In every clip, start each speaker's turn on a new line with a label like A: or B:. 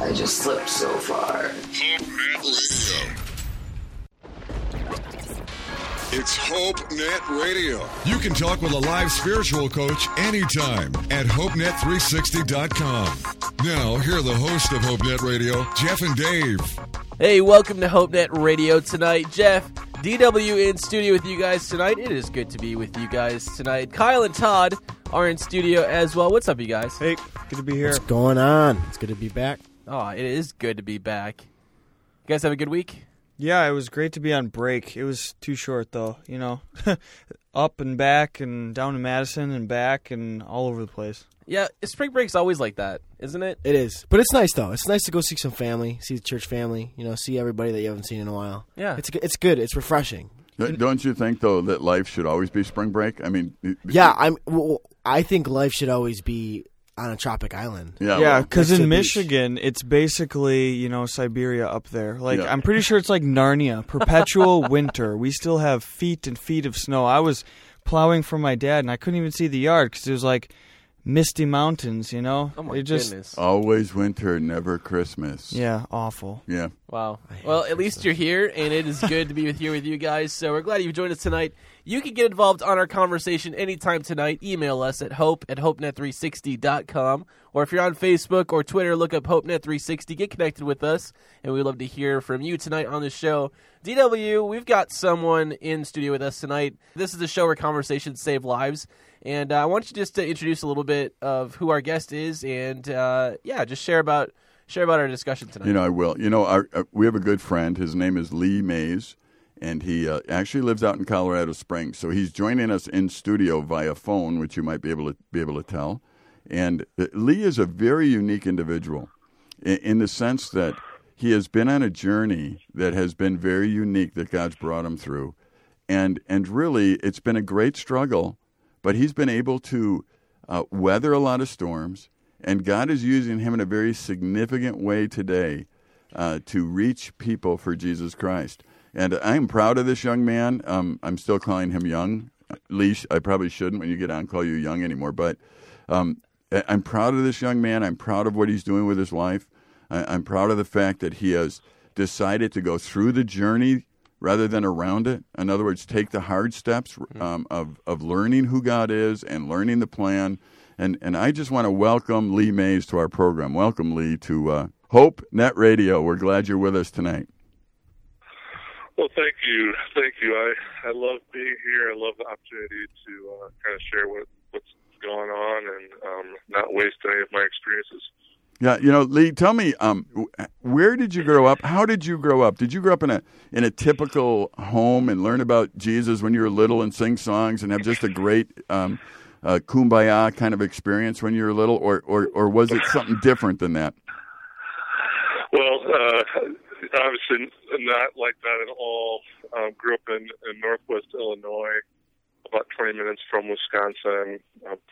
A: I just slipped so far.
B: It's HopeNet Radio. You can talk with a live spiritual coach anytime at HopeNet360.com. Now, here are the hosts of HopeNet Radio, Jeff and Dave.
C: Hey, welcome to HopeNet Radio tonight. Jeff, DW in studio with you guys tonight. It is good to be with you guys tonight. Kyle and Todd are in studio as well. What's up, you guys?
D: Hey, good to be here.
E: What's going on? It's good to be back.
C: Oh, it is good to be back. You guys have a good week?
D: Yeah, it was great to be on break. It was too short though, you know. Up and back and down to Madison and back and all over the place.
C: Yeah, spring break's always like that, isn't it?
E: It is, but it's nice though. It's nice to go see some family, see the church family. You know, see everybody that you haven't seen in a while.
C: Yeah.
E: it's it's good. It's refreshing.
F: Don't you think though that life should always be spring break? I mean,
E: Yeah, I'm. Well, I think life should always be on a tropic island.
F: yeah,
D: yeah, because in
E: the beach.
D: Michigan, it's basically you know Siberia up there. Like
F: Yeah.
D: I'm pretty sure it's like Narnia, perpetual winter. We still have feet and feet of snow. I was plowing for my dad, and I couldn't even see the yard because it was like misty mountains. You know,
C: Oh my
D: it just
C: goodness.
F: always winter, never Christmas.
D: yeah, awful.
F: yeah.
C: Wow. Well, at least you're here, and it is good to be with here with you guys. So we're glad you've joined us tonight. You can get involved on our conversation anytime tonight. Email us at hope at hopenet360.com. Or if you're on Facebook or Twitter, look up HopeNet360. Get connected with us, and we'd love to hear from you tonight on the show. DW, we've got someone in studio with us tonight. This is the show where conversations save lives. And uh, I want you just to introduce a little bit of who our guest is, and uh, yeah, just share about share about our discussion tonight.
F: You know, I will. You know, our, uh, we have a good friend. His name is Lee Mays, and he uh, actually lives out in Colorado Springs. So he's joining us in studio via phone, which you might be able to be able to tell. And uh, Lee is a very unique individual in, in the sense that he has been on a journey that has been very unique that God's brought him through, and and really, it's been a great struggle, but he's been able to uh, weather a lot of storms, and God is using him in a very significant way today uh, to reach people for Jesus Christ. And I am proud of this young man. Um, I'm still calling him young. Leash, I probably shouldn't when you get on call you young anymore, but um, I'm proud of this young man. I'm proud of what he's doing with his life. I- I'm proud of the fact that he has decided to go through the journey rather than around it. In other words, take the hard steps um, of, of learning who God is and learning the plan. And, and I just want to welcome Lee Mays to our program. Welcome, Lee, to uh, Hope Net Radio. We're glad you're with us tonight.
G: Well, thank you, thank you. I I love being here. I love the opportunity to uh, kind of share what what's going on and um, not waste any of my experiences.
F: Yeah, you know, Lee, tell me, um, where did you grow up? How did you grow up? Did you grow up in a in a typical home and learn about Jesus when you were little and sing songs and have just a great um, uh, kumbaya kind of experience when you were little, or, or or was it something different than that?
G: Well, uh, obviously not like that at all. Um, grew up in, in Northwest Illinois, about 20 minutes from Wisconsin,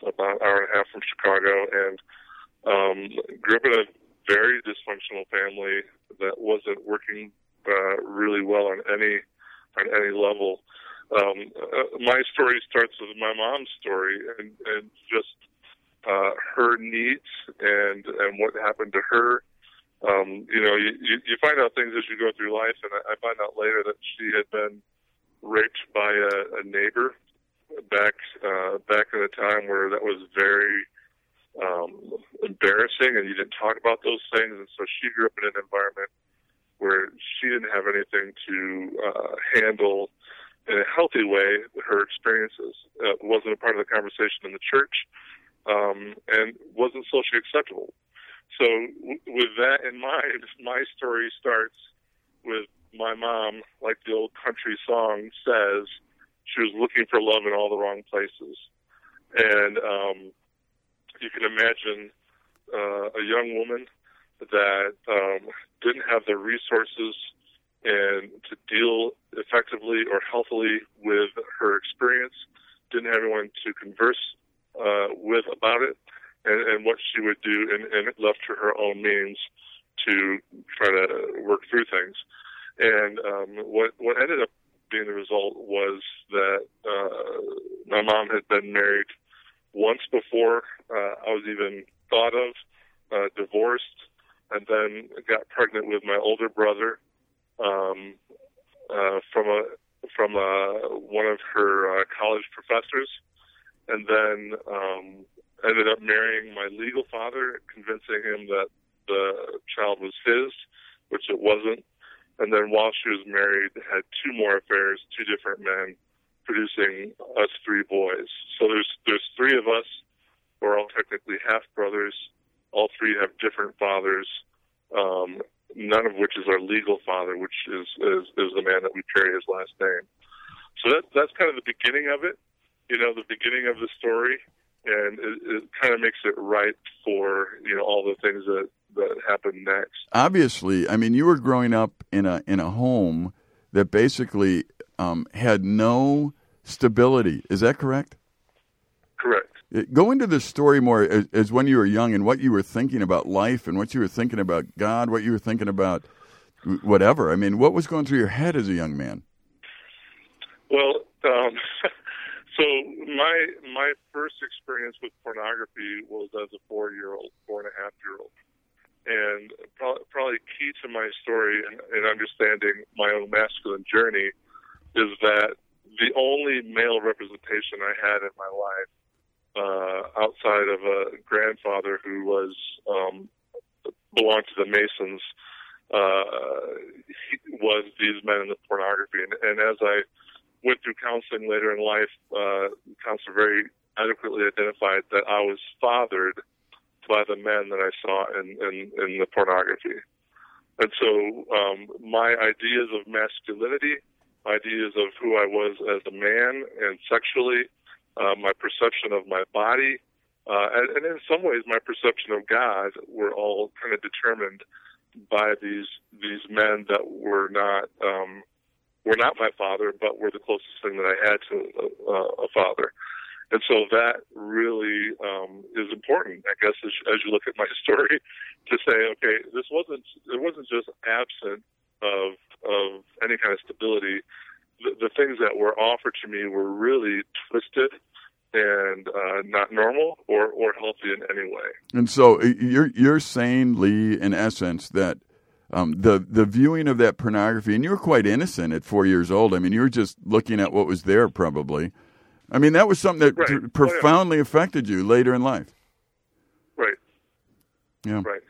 G: about an hour and a half from Chicago, and um, grew up in a very dysfunctional family that wasn't working uh, really well on any on any level. Um, uh, my story starts with my mom's story and, and just uh, her needs and and what happened to her um, you know, you, you, you find out things as you go through life, and I, I find out later that she had been raped by a, a neighbor back uh, back in a time where that was very um, embarrassing, and you didn't talk about those things. And so she grew up in an environment where she didn't have anything to uh, handle in a healthy way her experiences. Uh, wasn't a part of the conversation in the church, um, and wasn't socially acceptable. So, w- with that in mind, my story starts with my mom, like the old country song says, she was looking for love in all the wrong places. And um, you can imagine uh, a young woman that um, didn't have the resources and to deal effectively or healthily with her experience. Didn't have anyone to converse uh, with about it, and, and what she would do, and, and left to her own means to try to work through things. And um, what what ended up being the result was that uh, my mom had been married once before uh, I was even thought of, uh, divorced, and then got pregnant with my older brother um, uh, from a from a, one of her uh, college professors, and then um, ended up marrying my legal father, convincing him that the child was his, which it wasn't. And then while she was married, had two more affairs, two different men, producing us three boys. So there's there's three of us. We're all technically half brothers. All three have different fathers. Um, none of which is our legal father, which is, is is the man that we carry his last name. So that that's kind of the beginning of it. You know, the beginning of the story, and it, it kind of makes it right for you know all the things that that happen next.
F: Obviously, I mean, you were growing up in a in a home that basically um, had no stability. Is that correct?
G: Correct.
F: Go into the story more as, as, when you were young and what you were thinking about life and what you were thinking about God, what you were thinking about whatever. I mean, what was going through your head as a young man?
G: Well, um, so my my first experience with pornography was as a four year old, four and a half year old, and probably, probably key to my story and, and understanding my own masculine journey is that the only male representation I had in my life uh, outside of a grandfather who was um, belonged to the Masons uh, was these men in the pornography. And, and as I went through counseling later in life, uh, counselor very adequately identified that I was fathered by the men that I saw in, in, in the pornography. And so um, my ideas of masculinity, ideas of who I was as a man and sexually, uh, my perception of my body, uh, and, and in some ways my perception of God were all kind of determined by these these men that were not um, were not my father, but were the closest thing that I had to a, a father. And so that really um, is important, I guess, as, as you look at my story, to say, okay, this wasn't it wasn't just absent of of any kind of stability. The, the things that were offered to me were really twisted and uh, not normal or, or healthy in any way.
F: And so uh, you're you're saying, Lee, in essence, that um, the the viewing of that pornography, and you were quite innocent at four years old. I mean, you were just looking at what was there, probably. I mean, that was something that
G: right. t-
F: profoundly oh, yeah. affected you later in life.
G: Right.
F: Yeah.
G: Right.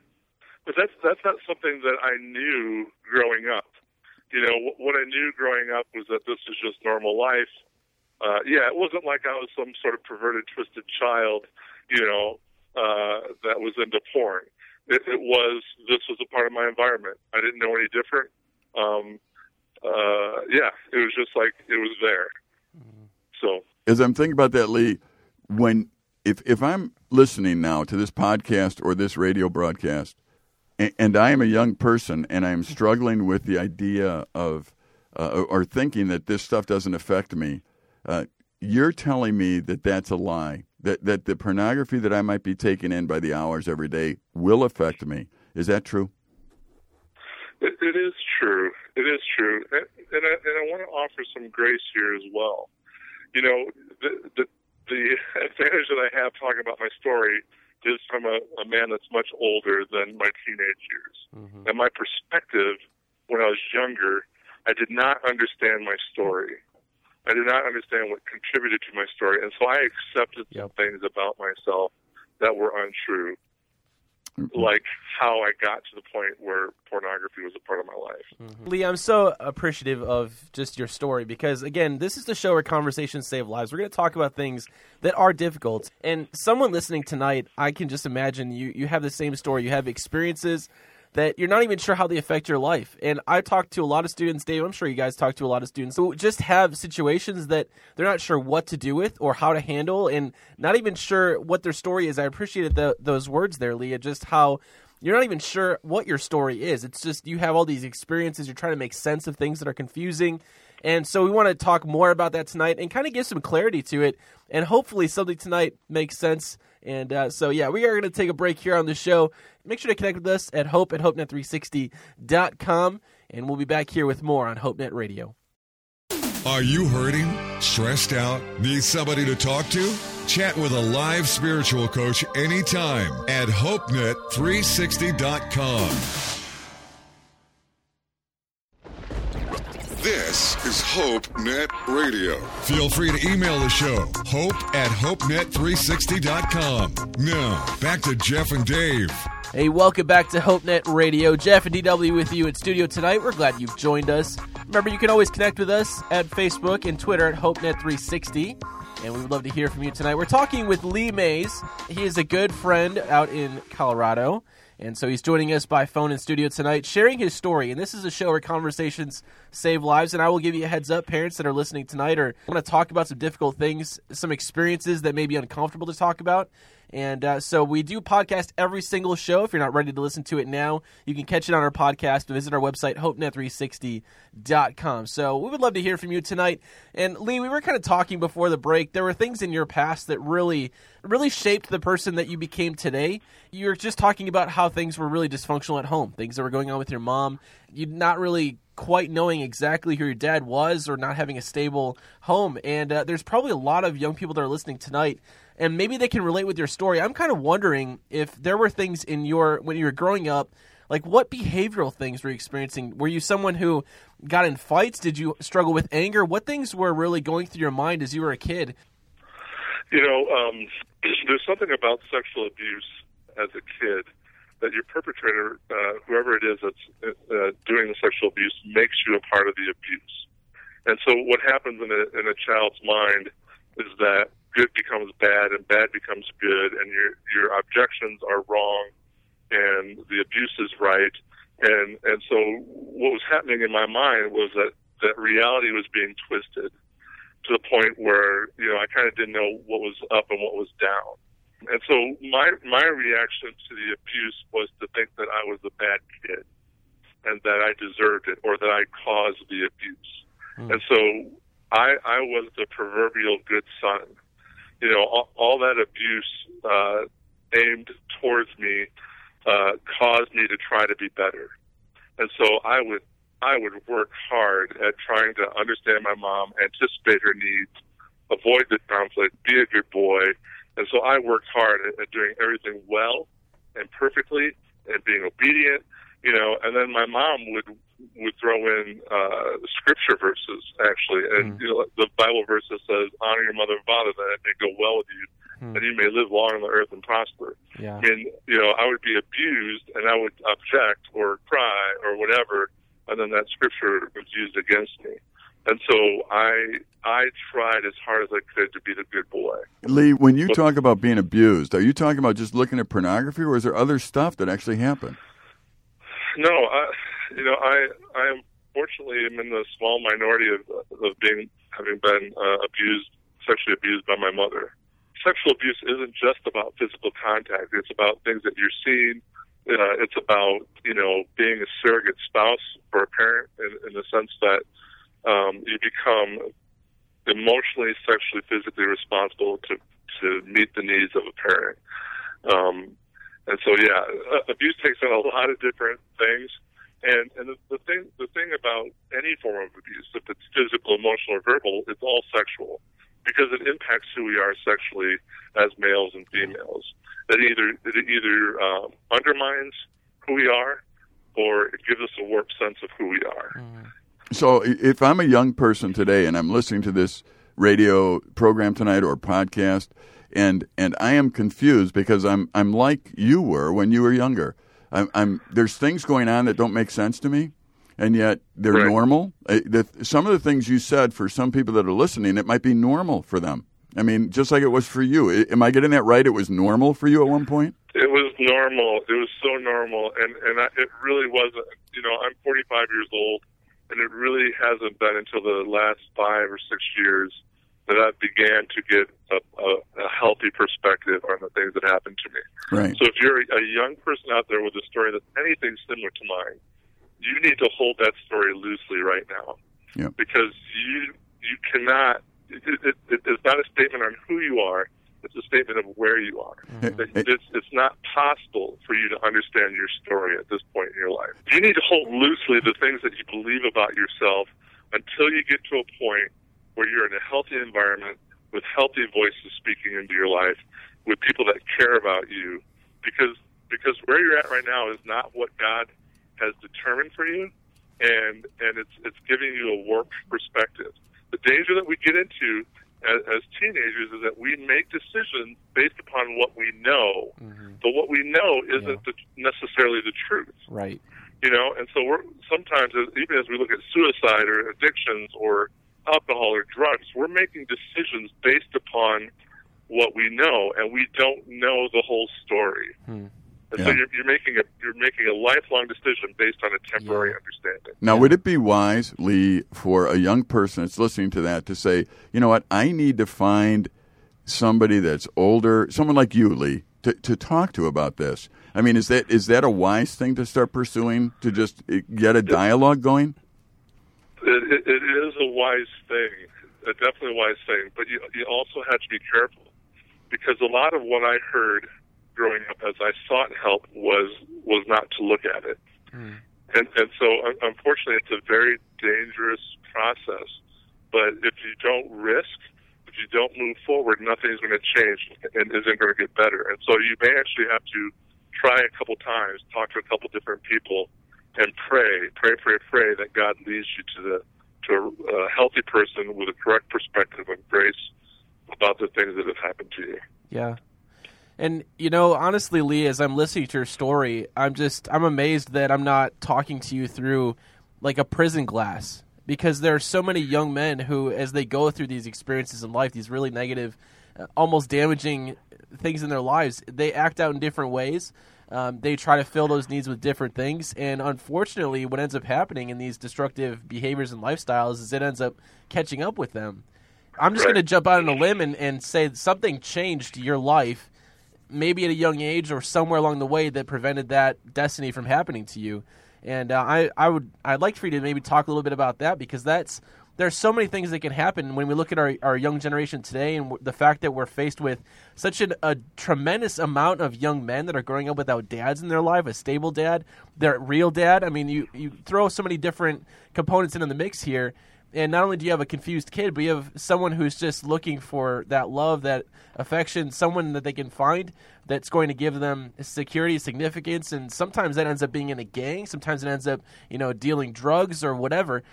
G: But that's that's not something that I knew growing up. You know, what I knew growing up was that this is just normal life uh, yeah, it wasn't like I was some sort of perverted, twisted child, you know, uh, that was into porn. It, it was this was a part of my environment. I didn't know any different. Um, uh, yeah, it was just like it was there. So
F: as I'm thinking about that, Lee, when if if I'm listening now to this podcast or this radio broadcast, and, and I am a young person and I'm struggling with the idea of uh, or thinking that this stuff doesn't affect me, uh, you're telling me that that's a lie. That that the pornography that I might be taking in by the hours every day will affect me. Is that true?
G: it, it is true. It is true, and, and I, and I want to offer some grace here as well. You know, the the, the advantage that I have talking about my story is from a, a man that's much older than my teenage years, mm-hmm. and my perspective when I was younger, I did not understand my story. I did not understand what contributed to my story, and so I accepted yep. some things about myself that were untrue, mm-hmm. like how I got to the point where pornography was a part of my life.
C: Mm-hmm. Lee, I'm so appreciative of just your story because, again, this is the show where conversations save lives. We're going to talk about things that are difficult, and someone listening tonight, I can just imagine you you have the same story. You have experiences that you're not even sure how they affect your life. And I talked to a lot of students, Dave. I'm sure you guys talk to a lot of students who just have situations that they're not sure what to do with or how to handle, and not even sure what their story is. I appreciated the, those words there, Leah. Just how you're not even sure what your story is. It's just you have all these experiences. You're trying to make sense of things that are confusing. And so we want to talk more about that tonight and kind of give some clarity to it. And hopefully something tonight makes sense. And uh, so, yeah, we are going to take a break here on the show. Make sure to connect with us at hope at hopenet360.com. And we'll be back here with more on HopeNet Radio.
B: Are you hurting? Stressed out? Need somebody to talk to? Chat with a live spiritual coach anytime at HopeNet360.com. This is Hope Net Radio. Feel free to email the show, hope at hopenet360.com. Now, back to Jeff and Dave.
C: Hey, welcome back to HopeNet Radio. Jeff and DW with you in studio tonight. We're glad you've joined us. Remember, you can always connect with us at Facebook and Twitter at HopeNet360. And we would love to hear from you tonight. We're talking with Lee Mays. He is a good friend out in Colorado. And so he's joining us by phone in studio tonight, sharing his story. And this is a show where conversations save lives. And I will give you a heads up, parents that are listening tonight, or want to talk about some difficult things, some experiences that may be uncomfortable to talk about. And uh, so we do podcast every single show. If you're not ready to listen to it now, you can catch it on our podcast. Visit our website, hopenet360.com. So we would love to hear from you tonight. And Lee, we were kind of talking before the break. There were things in your past that really, really shaped the person that you became today. You were just talking about how things were really dysfunctional at home, things that were going on with your mom. You not really quite knowing exactly who your dad was or not having a stable home. And uh, there's probably a lot of young people that are listening tonight and maybe they can relate with your story. I'm kind of wondering if there were things in your when you were growing up, like what behavioral things were you experiencing? Were you someone who got in fights? Did you struggle with anger? What things were really going through your mind as you were a kid?
G: You know, um, there's something about sexual abuse as a kid that your perpetrator, uh, whoever it is that's uh, doing the sexual abuse, makes you a part of the abuse. And so, what happens in a in a child's mind is that good becomes bad and bad becomes good, and your your objections are wrong, and the abuse is right, and and so what was happening in my mind was that that reality was being twisted to the point where you know I kind of didn't know what was up and what was down, and so my my reaction to the abuse was to think that I was a bad kid, and that I deserved it or that I caused the abuse, mm. and so I I was the proverbial good son. You know, all, all that abuse uh, aimed towards me uh, caused me to try to be better, and so I would I would work hard at trying to understand my mom, anticipate her needs, avoid the conflict, be a good boy, and so I worked hard at, at doing everything well and perfectly and being obedient, you know. And then my mom would would throw in uh, scripture verses actually, and mm. you know, the Bible verse that says, "Honor your mother and father, that it may go well with you, mm. and you may live long on the earth and prosper."
C: Yeah. I
G: mean, you know, I would be abused, and I would object or cry or whatever, and then that scripture was used against me. And so I I tried as hard as I could to be the good boy.
F: Lee, when you but, talk about being abused, are you talking about just looking at pornography, or is there other stuff that actually happened?
G: No, I, you know, I I am fortunately am in the small minority of of being having been uh, abused, sexually abused by my mother. Sexual abuse isn't just about physical contact. It's about things that you're seeing. Uh, it's about you know being a surrogate spouse for a parent in, in the sense that um, you become emotionally, sexually, physically responsible to to meet the needs of a parent. Um, and so, yeah, abuse takes on a lot of different things. And and the, the thing the thing about any form of abuse, if it's physical, emotional, or verbal, it's all sexual because it impacts who we are sexually as males and females. It either it either um, undermines who we are, or it gives us a warped sense of who we are. Mm.
F: So, if I'm a young person today and I'm listening to this radio program tonight or podcast, and and I am confused because I'm I'm like you were when you were younger. I'm, I'm there's things going on that don't make sense to me, and yet they're right. normal. Uh, the, some of the things you said for some people that are listening, it might be normal for them. I mean, just like it was for you. Am I getting that right? It was normal for you at one point.
G: It was normal. It was so normal, and and I, it really wasn't. You know, I'm 45 years old, and it really hasn't been until the last five or six years that I began to get a, a, a healthy perspective on the things that happened to me.
F: Right.
G: So if you're a, young person out there with a story that's anything similar to mine, you need to hold that story loosely right now
F: Yeah.
G: because you you cannot. It, it, it, it's not a statement on who you are. It's a statement of where you are. Mm-hmm. That It's, it's not possible for you to understand your story at this point in your life. You need to hold loosely the things that you believe about yourself until you get to a point where you're in a healthy environment with healthy voices speaking into your life, with people that care about you. Because because where you're at right now is not what God has determined for you, and and it's it's giving you a warped perspective. The danger that we get into as, as teenagers is that we make decisions based upon what we know, mm-hmm. but what we know isn't the, necessarily the truth.
C: Right.
G: you know and so we're sometimes even as we look at suicide or addictions or alcohol or drugs we're making decisions based upon what we know and we don't know the whole story hmm. And so you're, you're making a you're making a lifelong decision based on a temporary understanding.
F: Now, would it be wise, Lee, for a young person that's listening to that to say, you know what, I need to find somebody that's older, someone like you, Lee, to, to talk to about this? I mean, is that is that a wise thing to start pursuing to just eh, get a dialogue going?
G: it, it, it is a wise thing a definitely a wise thing but you you also have to be careful because a lot of what I heard growing up as I sought help was was not to look at it. Hmm. And and so unfortunately it's a very dangerous process. But if you don't risk if you don't move forward nothing's going to change and isn't going to get better. And so you may actually have to try a couple times talk to a couple different people and pray pray pray pray that god leads you to the to a, a healthy person with a correct perspective and grace about the things that have happened to you.
C: Yeah. And you know, honestly, Lee, as I'm listening to your story, I'm just I'm amazed that I'm not talking to you through like a prison glass because there are so many young men who, as they go through these experiences in life, these really negative, uh, almost damaging things in their lives, they act out in different ways. Um, they try to fill those needs with different things, and unfortunately, what ends up happening in these destructive behaviors and lifestyles is it ends up catching up with them. I'm just
G: Right.
C: going to jump out on a limb and, and say something changed your life, maybe at a young age or somewhere along the way that prevented that destiny from happening to you. And uh, I, I would, I'd like for you to maybe talk a little bit about that because that's there's so many things that can happen when we look at our, our young generation today and the fact that we're faced with such an, a tremendous amount of young men that are growing up without dads in their life, a stable dad, their real dad. I mean, you, you throw so many different components into the mix here. And not only do you have a confused kid, but you have someone who's just looking for that love, that affection, someone that they can find that's going to give them security, significance, and sometimes that ends up being in a gang. Sometimes it ends up, you know, dealing drugs or whatever.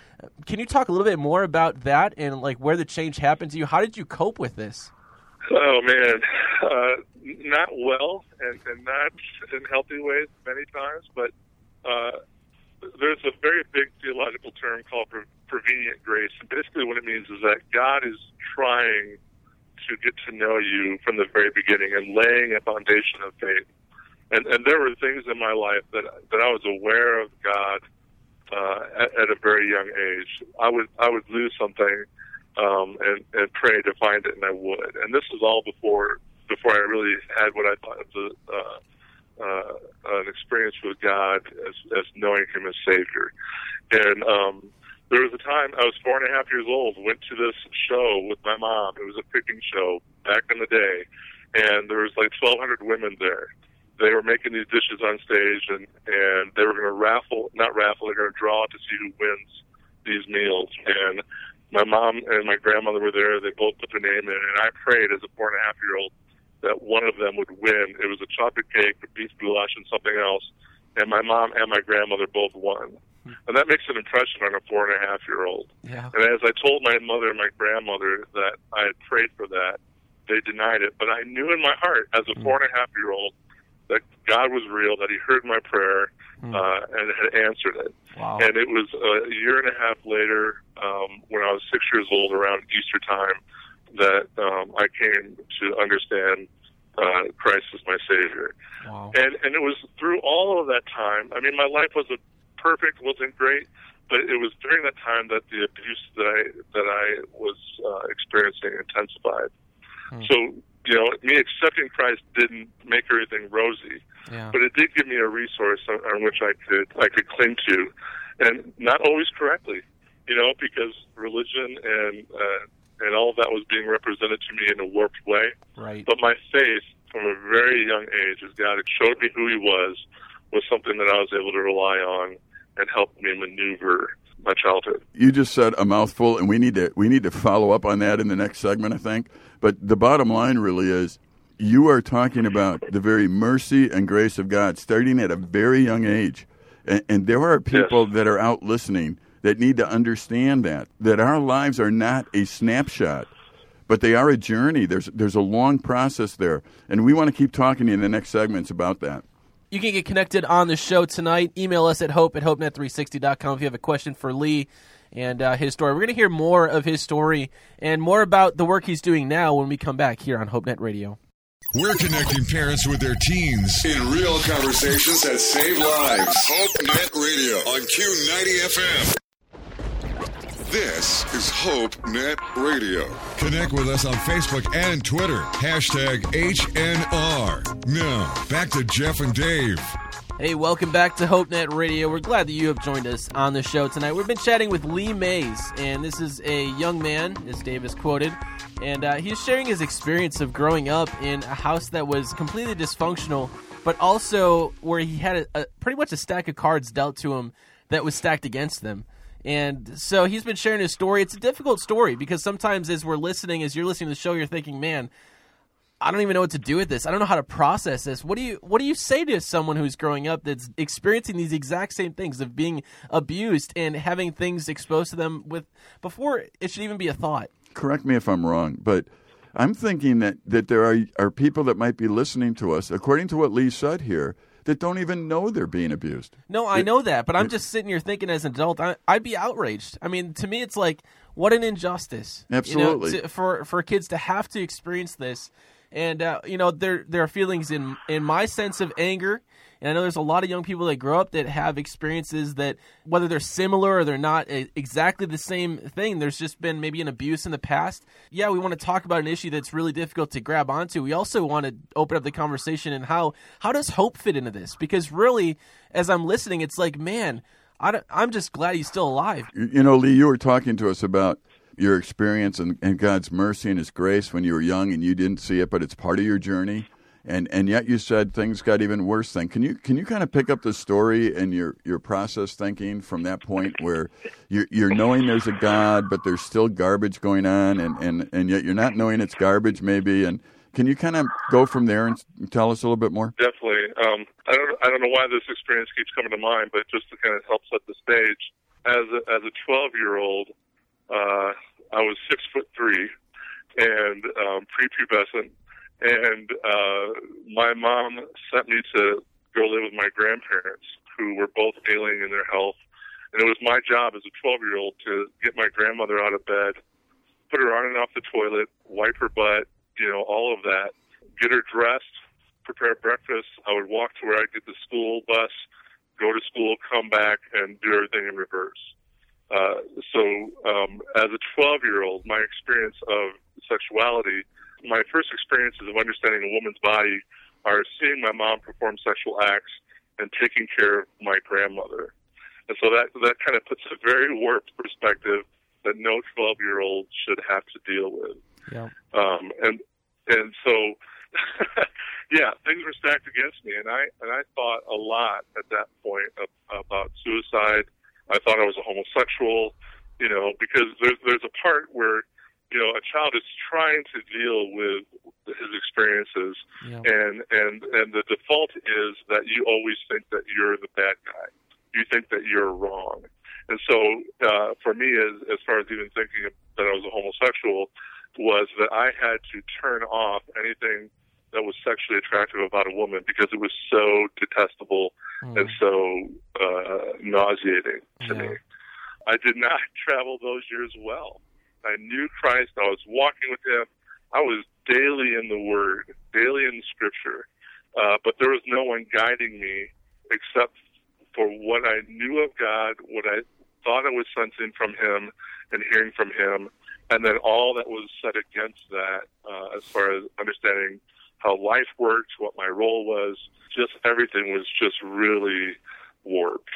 C: Can you talk a little bit more about that and like where the change happened to you? How did you cope with this?
G: Oh man, uh, not well, and, and not in healthy ways many times. But uh, there's a very big theological term called pre- prevenient grace, and basically what it means is that God is trying to get to know you from the very beginning and laying a foundation of faith. And and there were things in my life that that I was aware of God uh, at, at a very young age. I would I would lose something um, and and pray to find it, and I would. And this was all before before I really had what I thought was a, uh, uh, an experience with God as as knowing Him as Savior. And um, there was a time I was four and a half years old. Went to this show with my mom. It was a cooking show back in the day, and there was like 1,200 women there. They were making these dishes on stage, and and they were going to raffle, not raffle. They're going to draw to see who wins these meals. And my mom and my grandmother were there. They both put their name in, and I prayed as a four and a half year old that one of them would win. It was a chocolate cake, a beef goulash, and something else. And my mom and my grandmother both won. And that makes an impression on a four and a half year old.
C: Yeah.
G: And as I told my mother and my grandmother that I had prayed for that, they denied it. But I knew in my heart, as a four and a half year old, that God was real, that He heard my prayer, uh, and had answered it.
C: Wow.
G: And it was a year and a half later, um, when I was six years old, around Easter time, that um, I came to understand uh, Christ as my Savior.
C: Wow.
G: And and it was through all of that time. I mean, my life wasn't perfect, wasn't great, but it was during that time that the abuse that I that I was uh, experiencing intensified.
C: Hmm.
G: So you know, me accepting Christ didn't make everything rosy,
C: Yeah.
G: but it did give me a resource on, on which I could I could cling to, and not always correctly, you know, because religion and uh, and all of that was being represented to me in a warped way.
C: Right.
G: But my faith, from a very young age, as God had showed me who He was, was something that I was able to rely on and helped me maneuver my childhood.
F: You just said a mouthful, and we need to we need to follow up on that in the next segment, I think. But the bottom line really is, you are talking about the very mercy and grace of God, starting at a very young age, and, and there are people that are out listening that need to understand that that our lives are not a snapshot. But they are a journey. There's there's a long process there, and we want to keep talking in the next segments about that.
C: You can get connected on the show tonight. Email us at hope at hopenet360.com if you have a question for Lee and uh, his story. We're going to hear more of his story and more about the work he's doing now when we come back here on HopeNet Radio.
B: We're connecting parents with their teens in real conversations that save lives. HopeNet Radio on Q90 FM. This is HopeNet Radio. Connect with us on Facebook and Twitter. Hashtag HNR. Now, back to Jeff and Dave.
C: Hey, welcome back to HopeNet Radio. We're glad that you have joined us on the show tonight. We've been chatting with Lee Mays, and this is a young man, as Dave has quoted, and uh, he's sharing his experience of growing up in a house that was completely dysfunctional, but also where he had a, a, pretty much a stack of cards dealt to him that was stacked against them. And so he's been sharing his story. It's a difficult story because sometimes as we're listening, as you're listening to the show, you're thinking, man, I don't even know what to do with this. I don't know how to process this. What do you what do you say to someone who's growing up that's experiencing these exact same things of being abused and having things exposed to them with before it should even be a thought?
F: correct me if I'm wrong, but I'm thinking that, that there are, are people that might be listening to us, according to what Lee said here, that don't even know they're being abused.
C: No, I know that, but I'm just sitting here thinking as an adult, I, I'd be outraged. I mean, to me, it's like what an injustice. you know,
F: Absolutely.
C: to- for for kids to have to experience this, and uh, you know, there there are feelings in in my sense of anger. And I know there's a lot of young people that grow up that have experiences that, whether they're similar or they're not exactly the same thing, there's just been maybe an abuse in the past. Yeah, we want to talk about an issue that's really difficult to grab onto. We also want to open up the conversation and how how does hope fit into this? Because really, as I'm listening, it's like, man, I I'm just glad he's still alive.
F: You you know, Lee, you were talking to us about your experience and, and God's mercy and His grace when you were young and you didn't see it, but it's part of your journey. And and yet you said things got even worse. Then can you can you kind of pick up the story and your your process thinking from that point where you're you're knowing there's a God, but there's still garbage going on, and and and yet you're not knowing it's garbage maybe. And can you kind of go from there and tell us a little bit more?
G: Definitely. Um, I don't. I don't know why this experience keeps coming to mind, but just to kind of help set the stage. As a, as a 12 year old, uh, I was six foot three and um, prepubescent, and uh, my mom sent me to go live with my grandparents, who were both ailing in their health. And it was my job as a 12 year old to get my grandmother out of bed, put her on and off the toilet, wipe her butt, you know, all of that, get her dressed, prepare breakfast. I would walk to where I'd get the school bus, go to school, come back, and do everything in reverse. Uh, so, um, as a 12 year old, my experience of sexuality, my first experiences of understanding a woman's body are seeing my mom perform sexual acts and taking care of my grandmother. And so that that kind of puts a very warped perspective that no 12 year old should have to deal with.
C: Yeah.
G: Um, and and so, yeah, things were stacked against me, and I and I thought a lot at that point of, about suicide. I thought I was a homosexual, you know, because there's there's a part where you know a child is trying to deal with his experiences,
C: Yeah.
G: and and and the default is that you always think that you're the bad guy. You think that you're wrong. And so, uh, for me, as as far as even thinking that I was a homosexual, was that I had to turn off anything that was sexually attractive about a woman because it was so detestable and so uh, nauseating to
C: Yeah.
G: me. I did not travel those years well. I knew Christ. I was walking with Him. I was daily in the Word, daily in Scripture, uh, but there was no one guiding me except for what I knew of God, what I thought I was sensing from Him and hearing from Him, and then all that was set against that, uh, as far as understanding how life worked, what my role was, just everything was just really warped.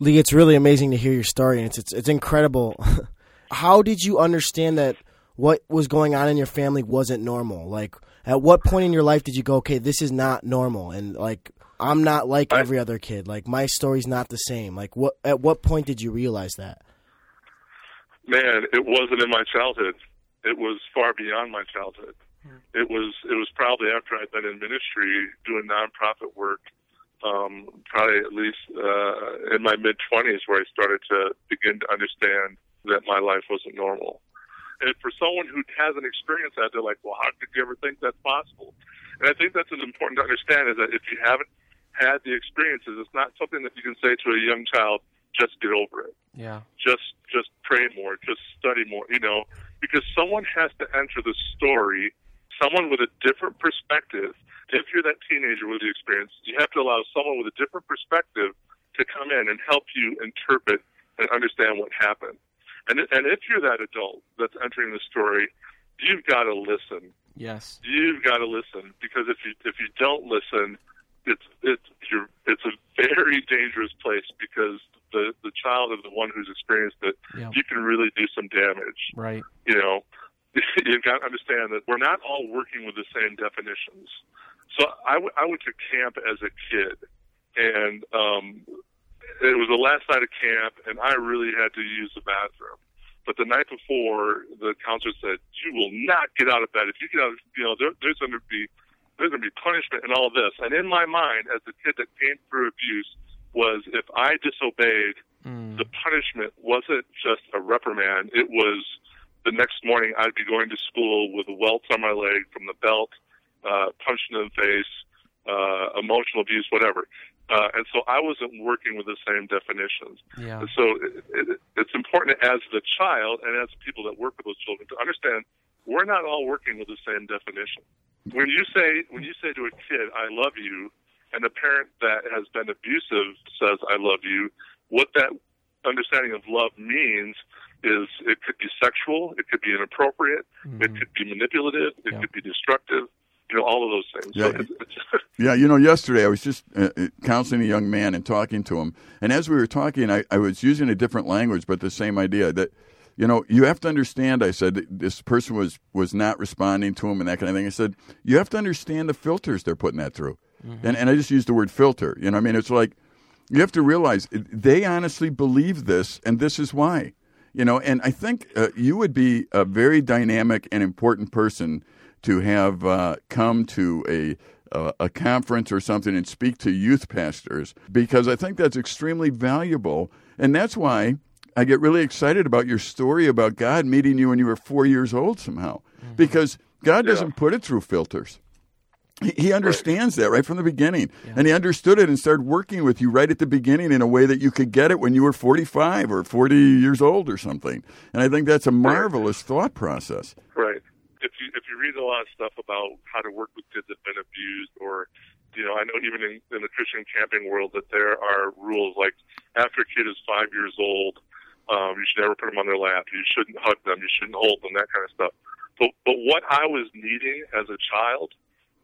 E: Lee, it's really amazing to hear your story, and it's it's, it's incredible. How did you understand that what was going on in your family wasn't normal? Like, at what point in your life did you go, okay, this is not normal, and like, I'm not like
G: I-
E: every other kid. Like, my story's not the same. Like, what? At what point did you realize that?
G: man, it wasn't in my childhood. It was far beyond my childhood. It was it was probably after I'd been in ministry doing nonprofit work, um, probably at least uh, in my mid twenties, where I started to begin to understand that my life wasn't normal. And for someone who hasn't experienced that, they're like, "Well, how could you ever think that's possible?" And I think that's what's important to understand is that if you haven't had the experiences, it's not something that you can say to a young child, "Just get over it."
C: Yeah.
G: just just pray more, just study more, you know, because someone has to enter the story, someone with a different perspective. If you're that teenager with the experience, you have to allow someone with a different perspective to come in and help you interpret and understand what happened. And and if you're that adult that's entering the story, you've got to listen.
C: Yes.
G: You've got to listen because if you if you don't listen, it's it's you're it's a very dangerous place because the the child is the one who's experienced it.
C: Yeah.
G: You can really do some damage.
C: Right.
G: You know, you've got to understand that we're not all working with the same definitions. So I, w- I went to camp as a kid, and um, it was the last night of camp, and I really had to use the bathroom. But the night before, the counselor said, "You will not get out of bed. If you get out, of, you know, there, there's going to be there's going to be punishment and all this." And in my mind, as a kid that came through abuse, was if I disobeyed, the punishment wasn't just a reprimand. It was the next morning I'd be going to school with welts on my leg from the belt, uh, punched in the face, uh, emotional abuse, whatever. Uh, and so I wasn't working with the same definitions.
C: Yeah.
G: And so it, it, it's important as the child and as people that work with those children to understand we're not all working with the same definition. When you say when you say to a kid, "I love you," and a parent that has been abusive says, "I love you," what that understanding of love means is it could be sexual, it could be inappropriate, it could be manipulative, it could be destructive. You know, all of those things.
F: Yeah.
G: So it's, it's,
F: Yeah, you know, yesterday I was just uh, uh, counseling a young man and talking to him. And as we were talking, I, I was using a different language, but the same idea that, you know, you have to understand, I said, that this person was, was not responding to him and that kind of thing. I said, you have to understand the filters they're putting that through. And, and I just used the word filter. You know, I mean, it's like, you have to realize they honestly believe this, and this is why. You know, and I think uh, you would be a very dynamic and important person to have uh, come to a uh, a conference or something and speak to youth pastors because I think that's extremely valuable, and that's why I get really excited about your story about God meeting you when you were four years old somehow, because God doesn't put it through filters. He- He understands that right from the beginning. And he understood it and started working with you right at the beginning in a way that you could get it when you were 45 or 40 years old or something. And I think that's a marvelous thought process.
G: Right. If you if you read a lot of stuff about how to work with kids that've been abused, or you know, I know even in, in the Christian camping world that there are rules like after a kid is five years old, um, you should never put them on their lap. You shouldn't hug them. You shouldn't hold them. That kind of stuff. But but what I was needing as a child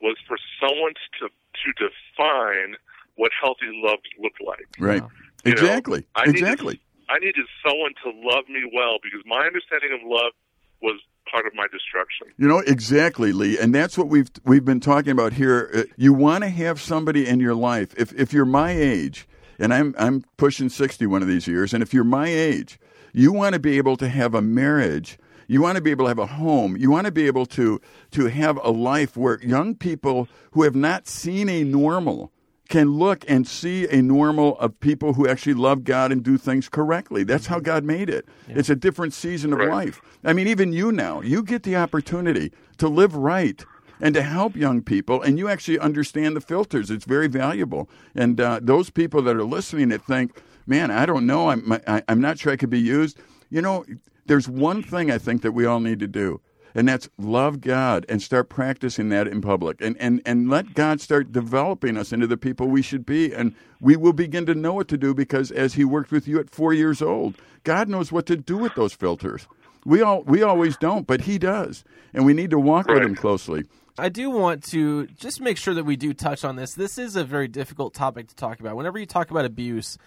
G: was for someone to to define what healthy love looked like.
F: Right.
G: You know,
F: Exactly.
G: Needed-
F: exactly.
G: I needed someone to love me well because my understanding of love was part of my destruction.
F: You know exactly, Lee, and that's what we've we've been talking about here. Uh, You want to have somebody in your life. If if you're my age, and I'm I'm pushing sixty one of these years, and if you're my age, you want to be able to have a marriage. You want to be able to have a home. You want to be able to to have a life where young people who have not seen a normal can look and see a normal of people who actually love God and do things correctly. That's how God made it. It's a different season of life. I mean, even you now, you get the opportunity to live right and to help young people, and you actually understand the filters. It's very valuable. And uh, those people that are listening that think, man, I don't know, I'm, I, I'm not sure I could be used, you know, there's one thing I think that we all need to do. And that's love God and start practicing that in public, and and and let God start developing us into the people we should be, and we will begin to know what to do because as He worked with you at four years old, God knows what to do with those filters. We all we always don't, but He does, and we need to walk with Him closely.
C: I do want to just make sure that we do touch on this. This is a very difficult topic to talk about. Whenever you talk about abuse,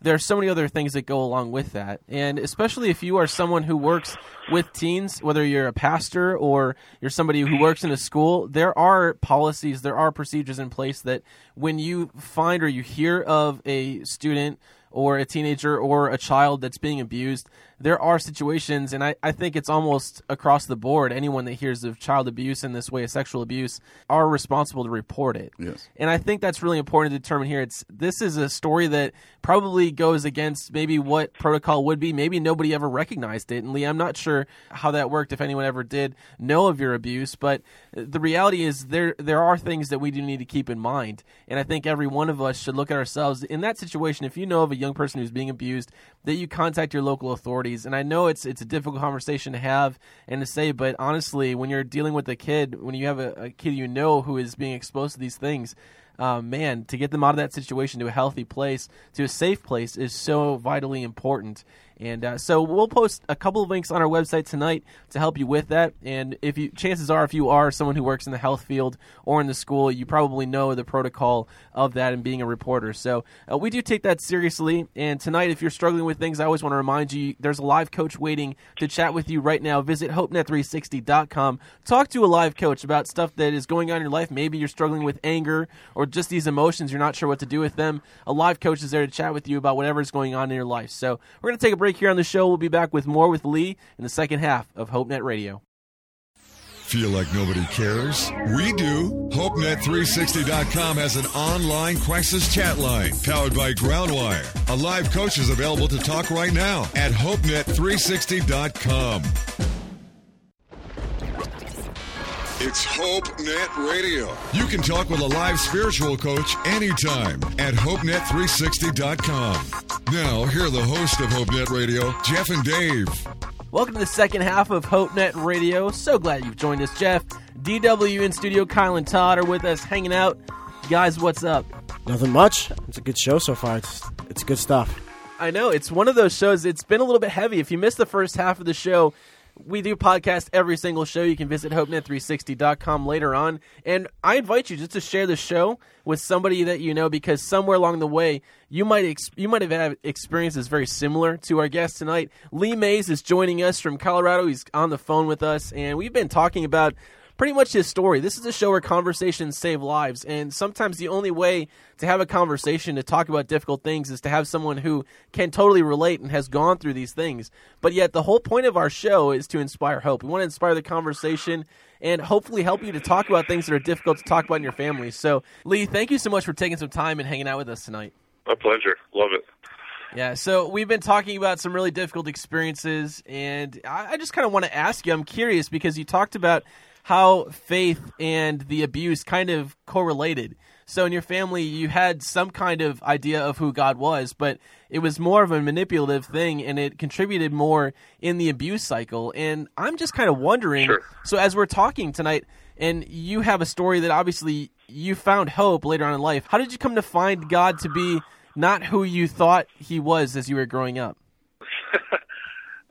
C: there are so many other things that go along with that. And especially if you are someone who works with teens, whether you're a pastor or you're somebody who works in a school, there are policies, there are procedures in place that when you find or you hear of a student or a teenager or a child that's being abused, there are situations, and I, I think it's almost across the board, anyone that hears of child abuse in this way, of sexual abuse, are responsible to report it.
F: Yes.
C: And I think that's really important to determine here. It's this is a story that probably goes against maybe what protocol would be. Maybe nobody ever recognized it. And Lee, I'm not sure how that worked if anyone ever did know of your abuse, but the reality is there there are things that we do need to keep in mind. And I think every one of us should look at ourselves in that situation. If you know of a young person who's being abused, that you contact your local And I know it's it's a difficult conversation to have and to say, but honestly, when you're dealing with a kid, when you have a, a kid you know who is being exposed to these things, uh, man, to get them out of that situation to a healthy place, to a safe place, is so vitally important. And uh, so we'll post a couple of links on our website tonight to help you with that. And if you, chances are, if you are someone who works in the health field or in the school, you probably know the protocol of that and being a reporter. So uh, we do take that seriously. And tonight, if you're struggling with things, I always want to remind you there's a live coach waiting to chat with you right now. Visit HopeNet360.com. Talk to a live coach about stuff that is going on in your life. Maybe you're struggling with anger or just these emotions. You're not sure what to do with them. A live coach is there to chat with you about whatever is going on in your life. So we're going to take a break break here on the show. We'll be back with more with Lee in the second half of HopeNet Radio.
B: Feel like nobody cares? We do. HopeNet360.com has an online crisis chat line powered by Groundwire. A live coach is available to talk right now at HopeNet360.com. It's HopeNet Radio. You can talk with a live spiritual coach anytime at HopeNet360.com. Now, here are the hosts of HopeNet Radio, Jeff and Dave.
C: Welcome to the second half of HopeNet Radio. So glad you've joined us, Jeff. DW in studio, Kyle and Todd are with us hanging out. Guys, what's up?
E: Nothing much. It's a good show so far. It's it's good stuff.
C: I know. It's one of those shows, it's been a little bit heavy. If you missed the first half of the show, we do podcast every single show. You can visit hopenet360.com later on. And I invite you just to share the show with somebody that you know because somewhere along the way you might ex- you might have had experiences very similar to our guest tonight. Lee Mays is joining us from Colorado. He's on the phone with us and we've been talking about pretty much his story. This is a show where conversations save lives, and sometimes the only way to have a conversation to talk about difficult things is to have someone who can totally relate and has gone through these things. But yet, the whole point of our show is to inspire hope. We want to inspire the conversation and hopefully help you to talk about things that are difficult to talk about in your family. So, Lee, thank you so much for taking some time and hanging out with us tonight.
G: My pleasure. Love it.
C: Yeah, so we've been talking about some really difficult experiences, and I, I just kind of want to ask you. I'm curious because you talked about how faith and the abuse kind of correlated. So in your family, you had some kind of idea of who God was, but it was more of a manipulative thing, and it contributed more in the abuse cycle. And I'm just kind of wondering.
G: Sure.
C: So as we're talking tonight, and you have a story that obviously you found hope later on in life. How did you come to find God to be not who you thought He was as you were growing up?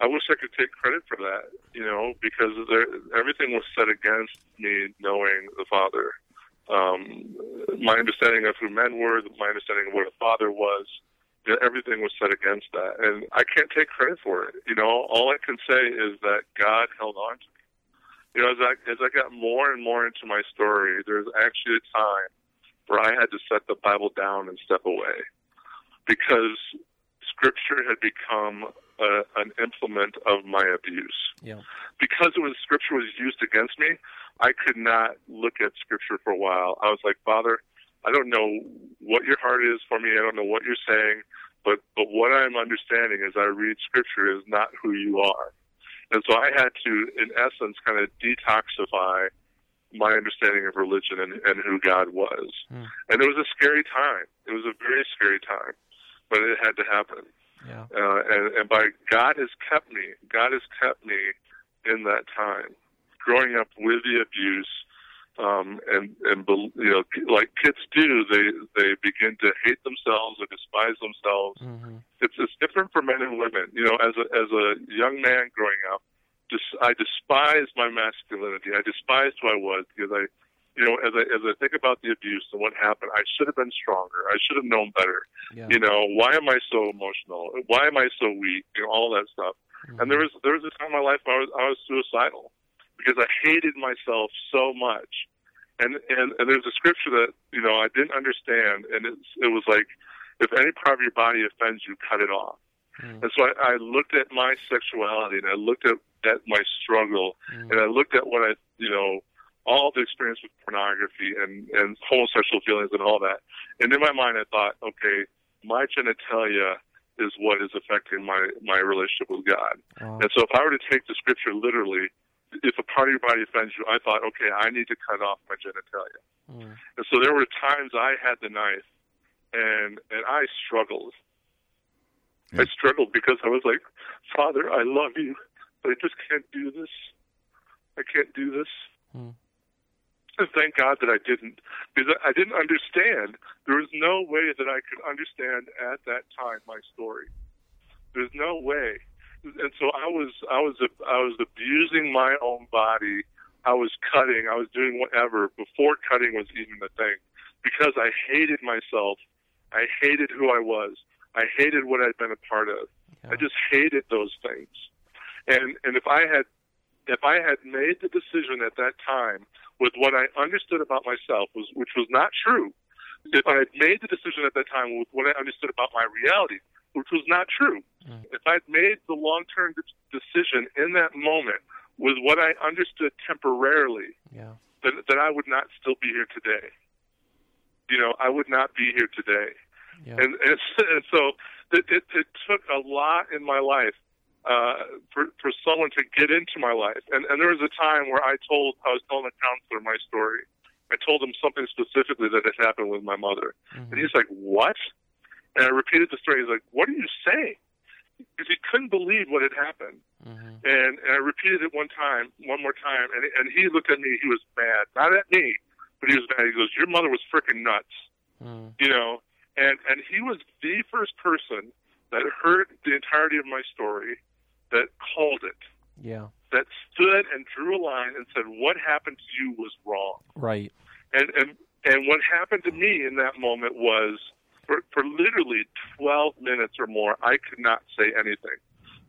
G: I wish I could take credit for that, you know, because there, everything was set against me knowing the Father. Um, my understanding of who men were, my understanding of what a father was, you know, everything was set against that, and I can't take credit for it. You know, all I can say is that God held on to me. You know, as I as I got more and more into my story, there's actually a time where I had to set the Bible down and step away because Scripture had become a, an implement of my abuse.
C: Yeah.
G: Because it was Scripture was used against me, I could not look at Scripture for a while. I was like, Father, I don't know what your heart is for me. I don't know what you're saying, but but what I'm understanding as I read Scripture is not who you are. And so I had to, in essence, kind of detoxify my understanding of religion and, and who God was.
C: Mm.
G: And it was a scary time. It was a very scary time, but it had to happen.
C: Yeah.
G: Uh, and, and by God has kept me. God has kept me in that time. growing up with the abuse, um, and and bel- you know, like kids do, they they begin to hate themselves or despise themselves. It's it's different for men and women. You know, as a as a young man growing up, just I despised my masculinity. I despised who I was because I, you know, as I as I think about the abuse and what happened, I should have been stronger. I should have known better.
C: Yeah.
G: You know, why am I so emotional? Why am I so weak? You know, all that stuff. Mm-hmm. And there was there was a time in my life where I was I was suicidal because I hated myself so much. And and and there's a scripture that you know I didn't understand, and it's it was like, if any part of your body offends you, cut it off. Mm. And so I, I looked at my sexuality, and I looked at at my struggle, mm. and I looked at what I you know all the experience with pornography and and homosexual feelings and all that. And in my mind, I thought, okay, my genitalia is what is affecting my my relationship with God. Oh. And so if I were to take the scripture literally, if a part of your body offends you, I thought, okay, I need to cut off my genitalia. Hmm. And so there were times I had the knife, and and I struggled. I struggled because I was like, Father, I love you, but I just can't do this. I can't do this. Hmm. And thank God that I didn't, because I didn't understand. There was no way that I could understand at that time my story. There's no way, and so I was, I was, I was abusing my own body. I was cutting. I was doing whatever before cutting was even a thing, because I hated myself. I hated who I was. I hated what I'd been a part of. I just hated those things. And and if I had if I had made the decision at that time with what I understood about myself was which was not true. If I had made the decision at that time with what I understood about my reality, which was not true. Mm. If I'd made the long-term de- decision in that moment with what I understood temporarily,
C: Yeah.
G: then, then I would not still be here today. You know, I would not be here today.
C: Yeah.
G: And, and, and so it, it, it took a lot in my life uh, for for someone to get into my life. And, and there was a time where I told I was telling a counselor my story. I told him something specifically that had happened with my mother, mm-hmm. and he's like, "What?" And I repeated the story. He's like, "What are you saying?" Because he couldn't believe what had happened. Mm-hmm. And, and I repeated it one time, one more time, and and he looked at me. He was mad, not at me, but he was mad. He goes, "Your mother was freaking nuts," mm-hmm. you know. And and he was the first person that heard the entirety of my story, that called it,
C: Yeah.
G: that stood and drew a line and said, "What happened to you was wrong."
C: Right.
G: And and and what happened to me in that moment was, for for literally twelve minutes or more, I could not say anything,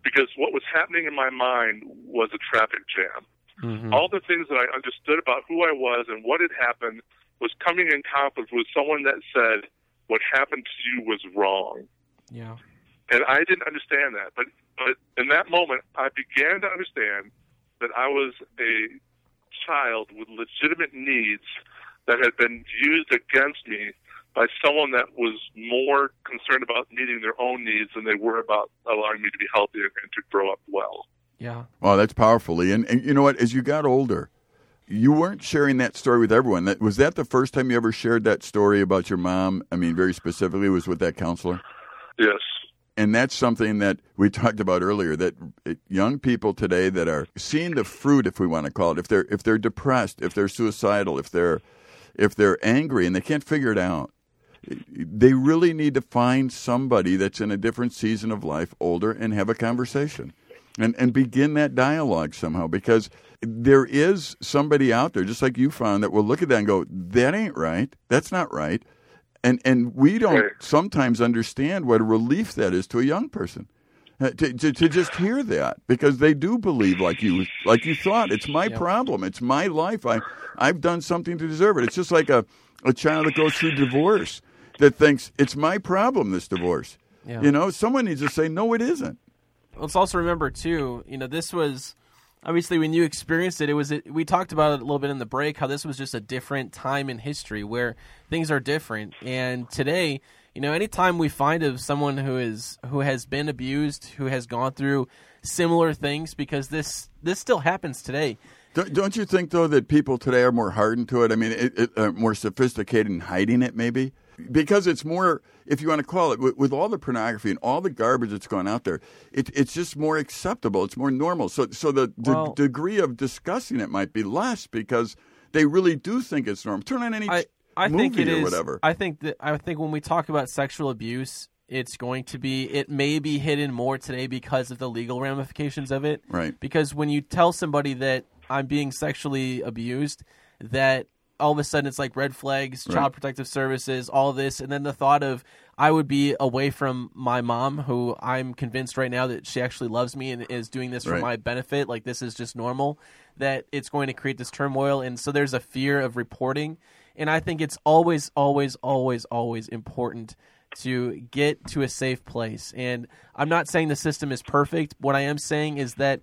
G: because what was happening in my mind was a traffic jam. Mm-hmm. All the things that I understood about who I was and what had happened was coming in conflict with someone that said, "What happened to you was wrong."
C: Yeah.
G: And I didn't understand that. But but in that moment, I began to understand that I was a child with legitimate needs that had been used against me by someone that was more concerned about meeting their own needs than they were about allowing me to be healthy and to grow up well.
C: Yeah.
F: Oh, that's powerful, Lee. And, and you know what? As you got older, you weren't sharing that story with everyone. That was that the first time you ever shared that story about your mom? I mean, very specifically, was with that counselor.
G: Yes.
F: And that's something that we talked about earlier. That young people today that are seeing the fruit, if we want to call it, if they're if they're depressed, if they're suicidal, if they're if they're angry and they can't figure it out, they really need to find somebody that's in a different season of life, older, and have a conversation, and and begin that dialogue somehow because there is somebody out there, just like you found, that will look at that and go, "That ain't right. That's not right." And and we don't
G: Right.
F: sometimes understand what a relief that is to a young person. Uh, To, to, to just hear that because they do believe like you like you thought it's my problem it's my life I I've done something to deserve it it's just like a, a child that goes through divorce that thinks it's my problem this divorce
C: Yeah.
F: you know someone needs to say no it isn't
C: Let's also remember too. You know, this was obviously when you experienced it. It was we talked about it a little bit in the break. How this was just a different time in history where things are different. And today, you know, anytime we find of someone who is who has been abused, who has gone through similar things, because this this still happens today.
F: don't, you think though that people today are more hardened to it I mean it, it, uh, more sophisticated in hiding it maybe because it's more, if you want to call it, with, with all the pornography and all the garbage that's gone out there, it, it's just more acceptable. It's more normal. So, so the, the
C: Well-
F: degree of discussing it might be less because they really do think it's normal. Turn on any
C: I, I
F: movie
C: think it
F: or
C: is.
F: whatever.
C: I think that I think when we talk about sexual abuse, it's going to be it may be hidden more today because of the legal ramifications of it.
F: Right.
C: Because when you tell somebody that I'm being sexually abused, that all of a sudden it's like red flags,
F: Right.
C: child protective services, all this, and then the thought of I would be away from my mom, who I'm convinced right now that she actually loves me and is doing this for
F: Right.
C: my benefit. Like this is just normal. That it's going to create this turmoil, and so there's a fear of reporting. And I think it's always, always, always, always important to get to a safe place. And I'm not saying the system is perfect. What I am saying is that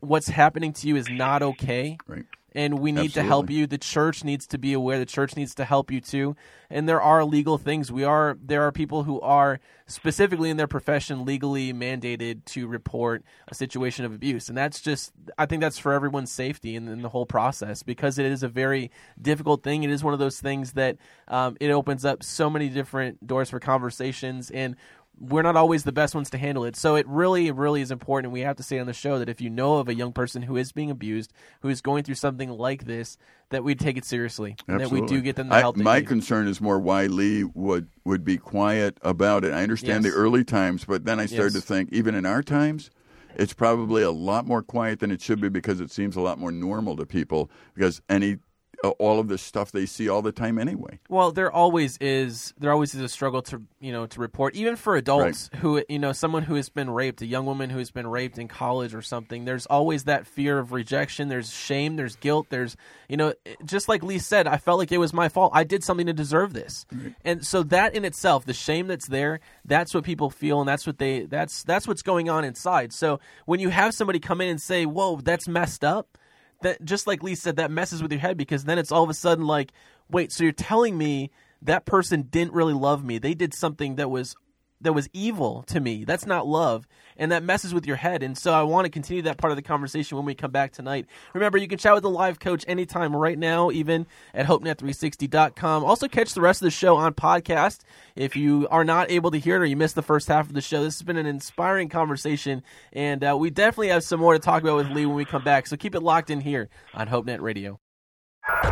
C: what's happening to you is not okay.
F: Right.
C: And we need to help you. The church needs to be aware. The church needs to help you too. And there are legal things. We are there are people who are specifically in their profession legally mandated to report a situation of abuse. And that's just I think that's for everyone's safety in, in the whole process because it is a very difficult thing. It is one of those things that um, it opens up so many different doors for conversations and we're not always the best ones to handle it. So it really, really is important. We have to say on the show that if you know of a young person who is being abused, who is going through something like this, that we take it seriously and that we do get them the
F: I-
C: help they
F: my
C: need.
F: concern is more why Lee would would be quiet about it. I understand
C: Yes.
F: the early times, but then I started
C: Yes.
F: to think, even in our times, it's probably a lot more quiet than it should be because it seems a lot more normal to people because any all of this stuff they see all the time anyway.
C: Well, there always is there always is a struggle to you know to report even for adults who you know someone who has been raped, a young woman who has been raped in college or something. There's always that fear of rejection. There's shame. There's guilt. There's you know just like Lee said, I felt like it was my fault. I did something to deserve this, and so that in itself, the shame that's there, that's what people feel, and that's what they that's that's what's going on inside. So when you have somebody come in and say, "Whoa, that's messed up," that just like Lee said, that messes with your head because then it's all of a sudden like, wait, so you're telling me that person didn't really love me? They did something that was that was evil to me. That's not love, and that messes with your head. And so I want to continue that part of the conversation when we come back tonight. Remember, you can chat with the live coach anytime right now, even at hopenet360.com. Also, catch the rest of the show on podcast. If you are not able to hear it or you missed the first half of the show, this has been an inspiring conversation, and uh, we definitely have some more to talk about with Lee when we come back. So keep it locked in here on HopeNet Radio.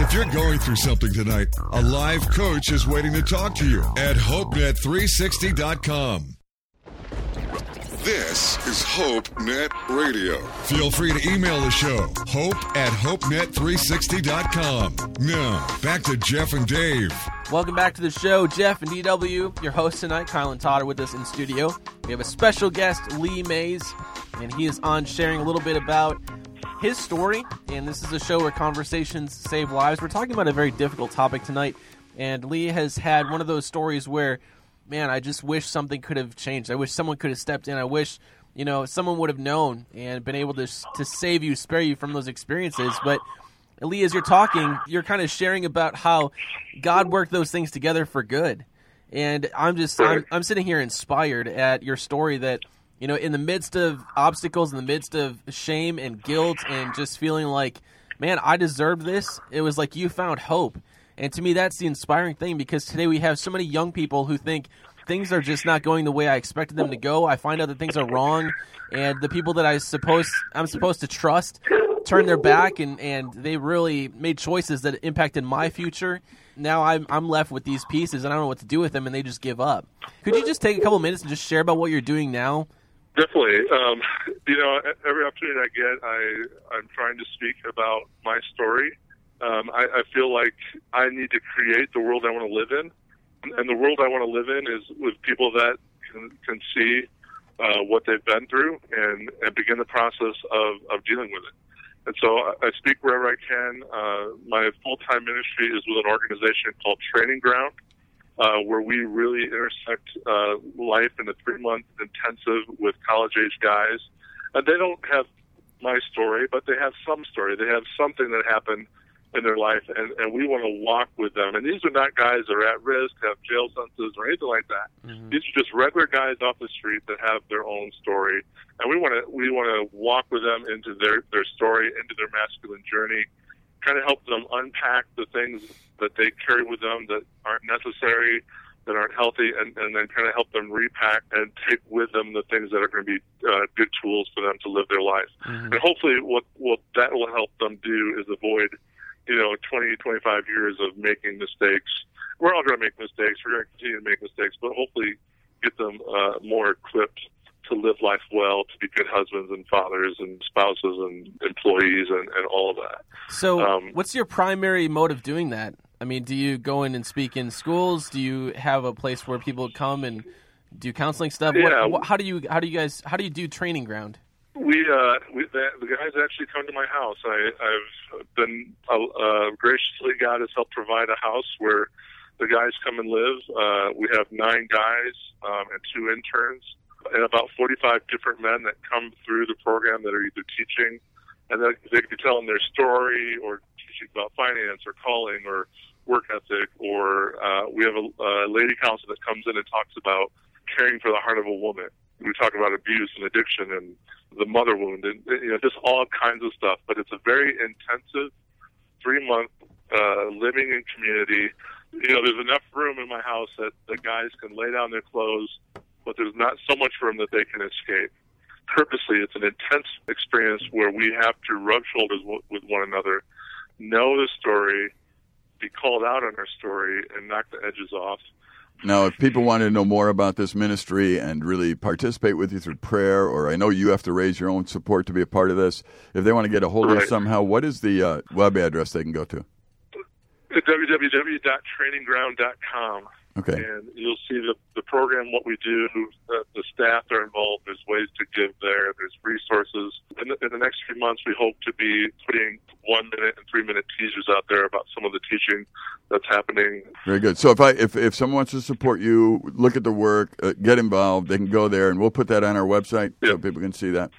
B: If you're going through something tonight, a live coach is waiting to talk to you at HopeNet360.com. This is HopeNet Radio. Feel free to email the show, hope at HopeNet360.com. Now, back to Jeff and Dave.
C: Welcome back to the show, Jeff and DW. Your host tonight, Kyle and Todd, with us in studio. We have a special guest, Lee Mays, and he is on sharing a little bit about his story. And this is a show where conversations save lives. We're talking about a very difficult topic tonight, and Lee has had one of those stories where, man, I just wish something could have changed. I wish someone could have stepped in. I wish you know someone would have known and been able to to save you, spare you from those experiences, but. Lee, as you're talking, you're kind of sharing about how God worked those things together for good. And I'm just, I'm, I'm sitting here inspired at your story that, you know, in the midst of obstacles, in the midst of shame and guilt, and just feeling like, man, I deserved this, it was like you found hope. And to me, that's the inspiring thing because today we have so many young people who think things are just not going the way I expected them to go. I find out that things are wrong, and the people that I suppose I'm supposed to trust turn their back and, and they really made choices that impacted my future. Now I'm I'm left with these pieces and I don't know what to do with them and they just give up. Could you just take a couple minutes and just share about what you're doing now?
G: Definitely. Um, you know, every opportunity I get, I I'm trying to speak about my story. I, feel like I need to create the world I want to live in, and the world I want to live in is with people that can, can see uh, what they've been through and, and begin the process of, of dealing with it. And so I I speak wherever I can. Uh, my full time ministry is with an organization called Training Ground, uh, where we really intersect uh, life in a three month intensive with college age guys. And they don't have my story, but they have some story. They have something that happened in their life, and, and we want to walk with them. And these are not guys that are at risk, have jail sentences, or anything like that. These are just regular guys off the street that have their own story, and we want to we want to walk with them into their their story, into their masculine journey, kind of help them unpack the things that they carry with them that aren't necessary, that aren't healthy, and, and then kind of help them repack and take with them the things that are going to be uh, good tools for them to live their life.
C: Mm-hmm.
G: And hopefully, what what that will help them do is avoid, you know, 20, 25 years of making mistakes. We're all going to make mistakes. We're going to continue to make mistakes, but hopefully, get them uh, more equipped to live life well, to be good husbands and fathers and spouses and employees and, and all of that.
C: So,
G: Um,
C: what's your primary mode of doing that? I mean, do you go in and speak in schools? Do you have a place where people come and do counseling stuff? What-
G: Yeah.
C: what- how do you how do you guys how do you do training ground?
G: We, uh, we the, the guys actually come to my house. I, I've been uh, uh, graciously God has helped provide a house where the guys come and live. Uh, we have nine guys um, and two interns, and about forty-five different men that come through the program that are either teaching, and they, they could be telling their story or teaching about finance or calling or work ethic. Or uh, we have a, a lady counselor that comes in and talks about caring for the heart of a woman. We talk about abuse and addiction and the mother wound and you know just all kinds of stuff. But it's a very intensive three month uh, living in community. You know, there's enough room in my house that the guys can lay down their clothes, but there's not so much room that they can escape. Purposely, it's an intense experience where we have to rub shoulders w- with one another, know the story, be called out on our story, and knock the edges off.
F: Now, if people want to know more about this ministry and really participate with you through prayer, or I know you have to raise your own support to be a part of this, if they want to get a hold of you somehow, what is the uh, web address they can go to?
G: www.trainingground.com.
F: Okay.
G: And you'll see the, the program, what we do, the, the staff are involved. There's ways to give there. There's resources. In the, in the next few months, we hope to be putting one minute and three minute teasers out there about some of the teaching that's happening.
F: Very good. So if I if, if someone wants to support you, look at the work, uh, get involved, they can go there, and we'll put that on our website so people can see that.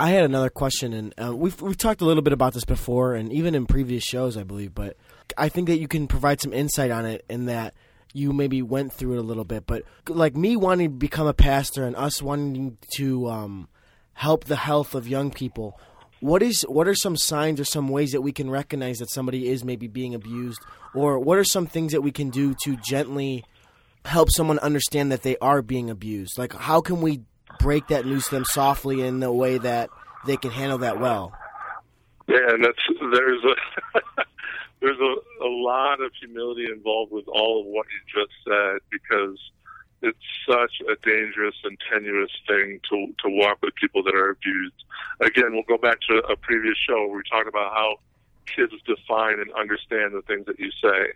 E: I had another question, and uh, we've we've talked a little bit about this before, and even in previous shows, I believe. But I think that you can provide some insight on it, in that you maybe went through it a little bit. But like me wanting to become a pastor, and us wanting to um, help the health of young people, what is what are some signs or some ways that we can recognize that somebody is maybe being abused, or what are some things that we can do to gently help someone understand that they are being abused? Like, how can we break that news to them softly in a way that they can handle that well?
G: Yeah, and that's there's a there's a, a lot of humility involved with all of what you just said because it's such a dangerous and tenuous thing to to walk with people that are abused. Again, we'll go back to a previous show where we talked about how kids define and understand the things that you say.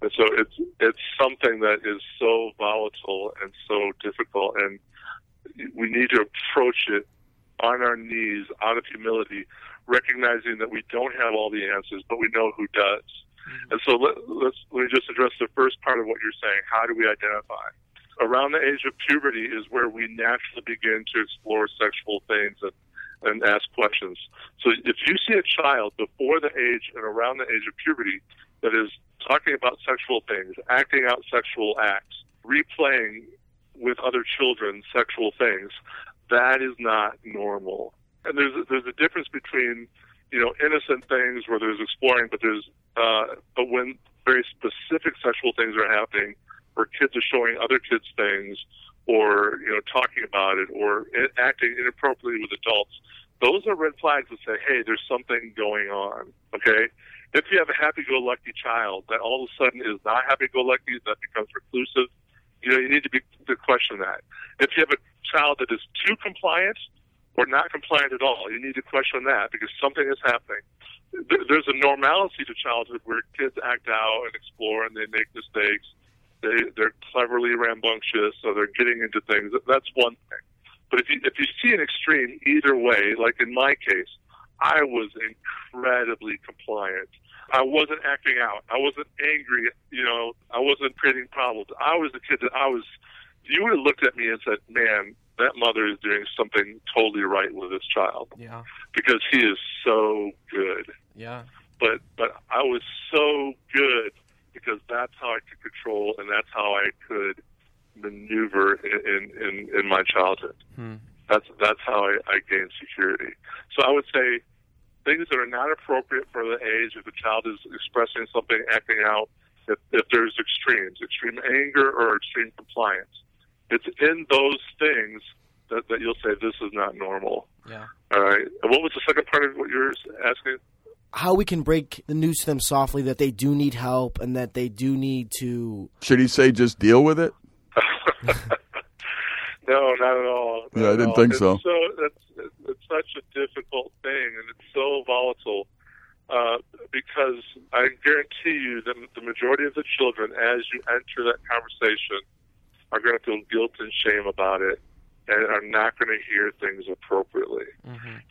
G: And so it's it's something that is so volatile and so difficult and we need to approach it on our knees out of humility, recognizing that we don't have all the answers, but we know who does. Mm-hmm. And so let, let's let me just address the first part of what you're saying. How do we identify? Around the age of puberty is where we naturally begin to explore sexual things and, and ask questions. So if you see a child before the age and around the age of puberty that is talking about sexual things, acting out sexual acts, replaying with other children sexual things, that is not normal. And there's a, there's a difference between you know innocent things where there's exploring, but there's uh, but when very specific sexual things are happening, where kids are showing other kids things, or you know talking about it, or acting inappropriately with adults, those are red flags that say, hey, there's something going on. Okay. If you have a happy-go-lucky child that all of a sudden is not happy-go-lucky, that becomes reclusive, you know, you need to be to question that. If you have a child that is too compliant or not compliant at all, you need to question that because something is happening. There's a normalcy to childhood where kids act out and explore and they make mistakes. They they're cleverly rambunctious, so they're getting into things. That's one thing. But if you if you see an extreme either way, like in my case, I was incredibly compliant. I wasn't acting out. I wasn't angry. You know, I wasn't creating problems. I was the kid that I was. You would have looked at me and said, "Man, that mother is doing something totally right with this child
C: Yeah,
G: because he is so good."
C: yeah.
G: But but I was so good because that's how I could control and that's how I could maneuver in in, in, my childhood.
C: Hmm.
G: That's that's how I, I gained security. So I would say things that are not appropriate for the age if the child is expressing something, acting out, if, if there's extremes, extreme anger or extreme compliance. It's in those things that, that you'll say this is not normal.
C: Yeah.
G: All right. And what was the second part of what you were asking?
E: How we can break the news to them softly that they do need help and that they do need to.
F: Should he say just deal with it?
G: No, not at all. Not
F: Yeah, I didn't
G: all.
F: think
G: it's
F: so.
G: So it's, it's such a difficult thing, and it's so volatile. Uh, because I guarantee you that the majority of the children, as you enter that conversation, are going to feel guilt and shame about it, and are not going to hear things appropriately.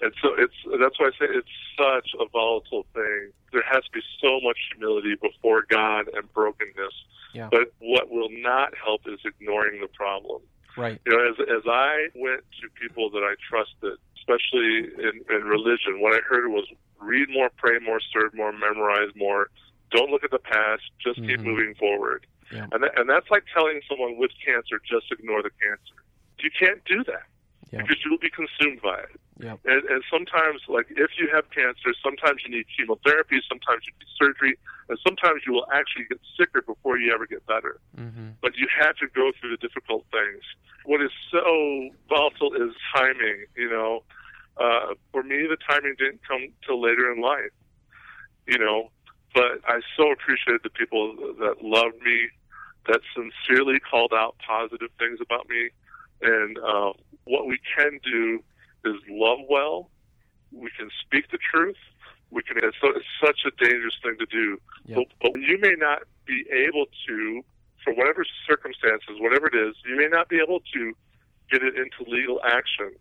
G: And so it's that's why I say it's such a volatile thing. There has to be so much humility before God and brokenness.
C: Yeah.
G: But what will not help is ignoring the problem.
C: Right.
G: You know, as as I went to people that I trusted, especially in, in religion, what I heard was read more, pray more, serve more, memorize more. Don't look at the past. Just keep
C: Mhm.
G: moving forward.
C: Yeah.
G: And that, and that's like telling someone with cancer just ignore the cancer. You can't do that
C: Yeah.
G: because you will be consumed by it.
C: Yeah.
G: And, and sometimes, like if you have cancer, sometimes you need chemotherapy, sometimes you need surgery, and sometimes you will actually get sicker before you ever get better.
C: Mm-hmm.
G: But you have to go through the difficult things. What is so volatile is timing. You know, uh, for me, the timing didn't come till later in life. You know, but I so appreciated the people that loved me, that sincerely called out positive things about me, and uh, what we can do is love well. We can speak the truth. We can. It's, so, it's such a dangerous thing to do.
C: Yep.
G: But, but you may not be able to, for whatever circumstances, whatever it is, you may not be able to get it into legal action.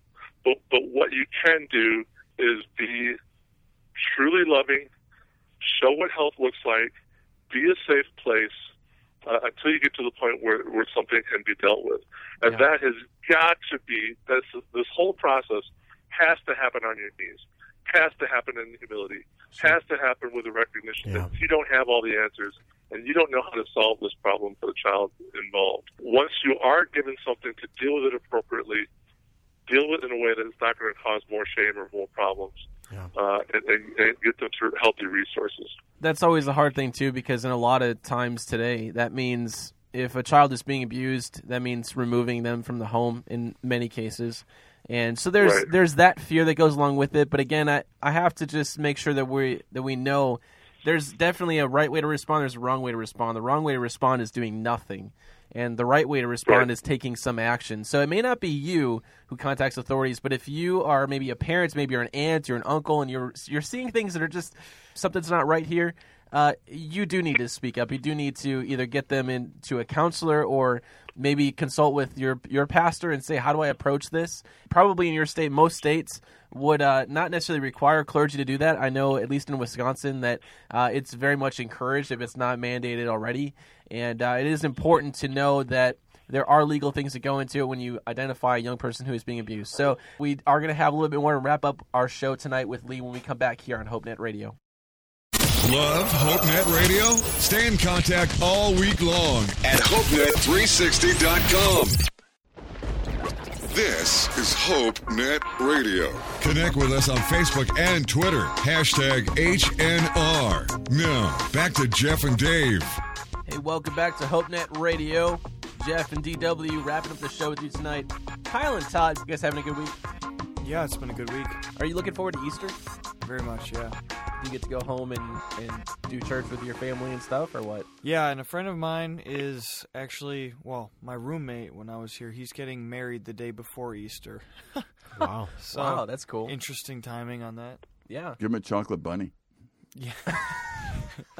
G: But but what you can do is be truly loving, show what health looks like, be a safe place uh, until you get to the point where, where something can be dealt with. And
C: Yeah.
G: that has got to be, this, this whole process has to happen on your knees, has to happen in humility, has to happen with a recognition
E: Yeah.
G: that you don't have all the answers and you don't know how to solve this problem for the child involved. Once you are given something to deal with it appropriately, deal with it in a way that it's not going to cause more shame or more problems,
E: Yeah.
G: uh, and, and, and get them to healthy resources.
C: That's always the hard thing too, because in a lot of times today, that means if a child is being abused, that means removing them from the home in many cases. And so there's
G: Right.
C: there's that fear that goes along with it. But again, I, I have to just make sure that we that we know there's definitely a right way to respond. There's a wrong way to respond. The wrong way to respond is doing nothing, and the right way to respond is taking some action. So it may not be you who contacts authorities, but if you are maybe a parent, maybe you're an aunt, you're an uncle, and you're you're seeing things that are just something's not right here. Uh, you do need to speak up. You do need to either get them into a counselor or maybe consult with your your pastor and say, "How do I approach this?" Probably in your state, most states would uh, not necessarily require clergy to do that. I know, at least in Wisconsin, that uh, it's very much encouraged if it's not mandated already. And uh, it is important to know that there are legal things that go into it when you identify a young person who is being abused. So we are going to have a little bit more to wrap up our show tonight with Lee when we come back here on HopeNet Radio.
B: Love HopeNet Radio? Stay in contact all week long at HopeNet360.com. This is HopeNet Radio. Connect with us on Facebook and Twitter. Hashtag HNR. Now, back to Jeff and Dave.
C: Hey, welcome back to HopeNet Radio. Jeff and DW wrapping up the show with you tonight. Kyle and Todd, you guys having a good week?
D: Yeah, it's been a good week.
C: Are you looking forward to Easter?
D: Very much, yeah.
C: Do you get to go home and, and do church with your family and stuff, or what?
D: Yeah, and a friend of mine is actually, well, my roommate when I was here, he's getting married the day before Easter.
E: Wow.
D: So,
C: wow, that's cool.
D: interesting timing on that.
C: Yeah.
F: Give him a chocolate bunny.
D: Yeah.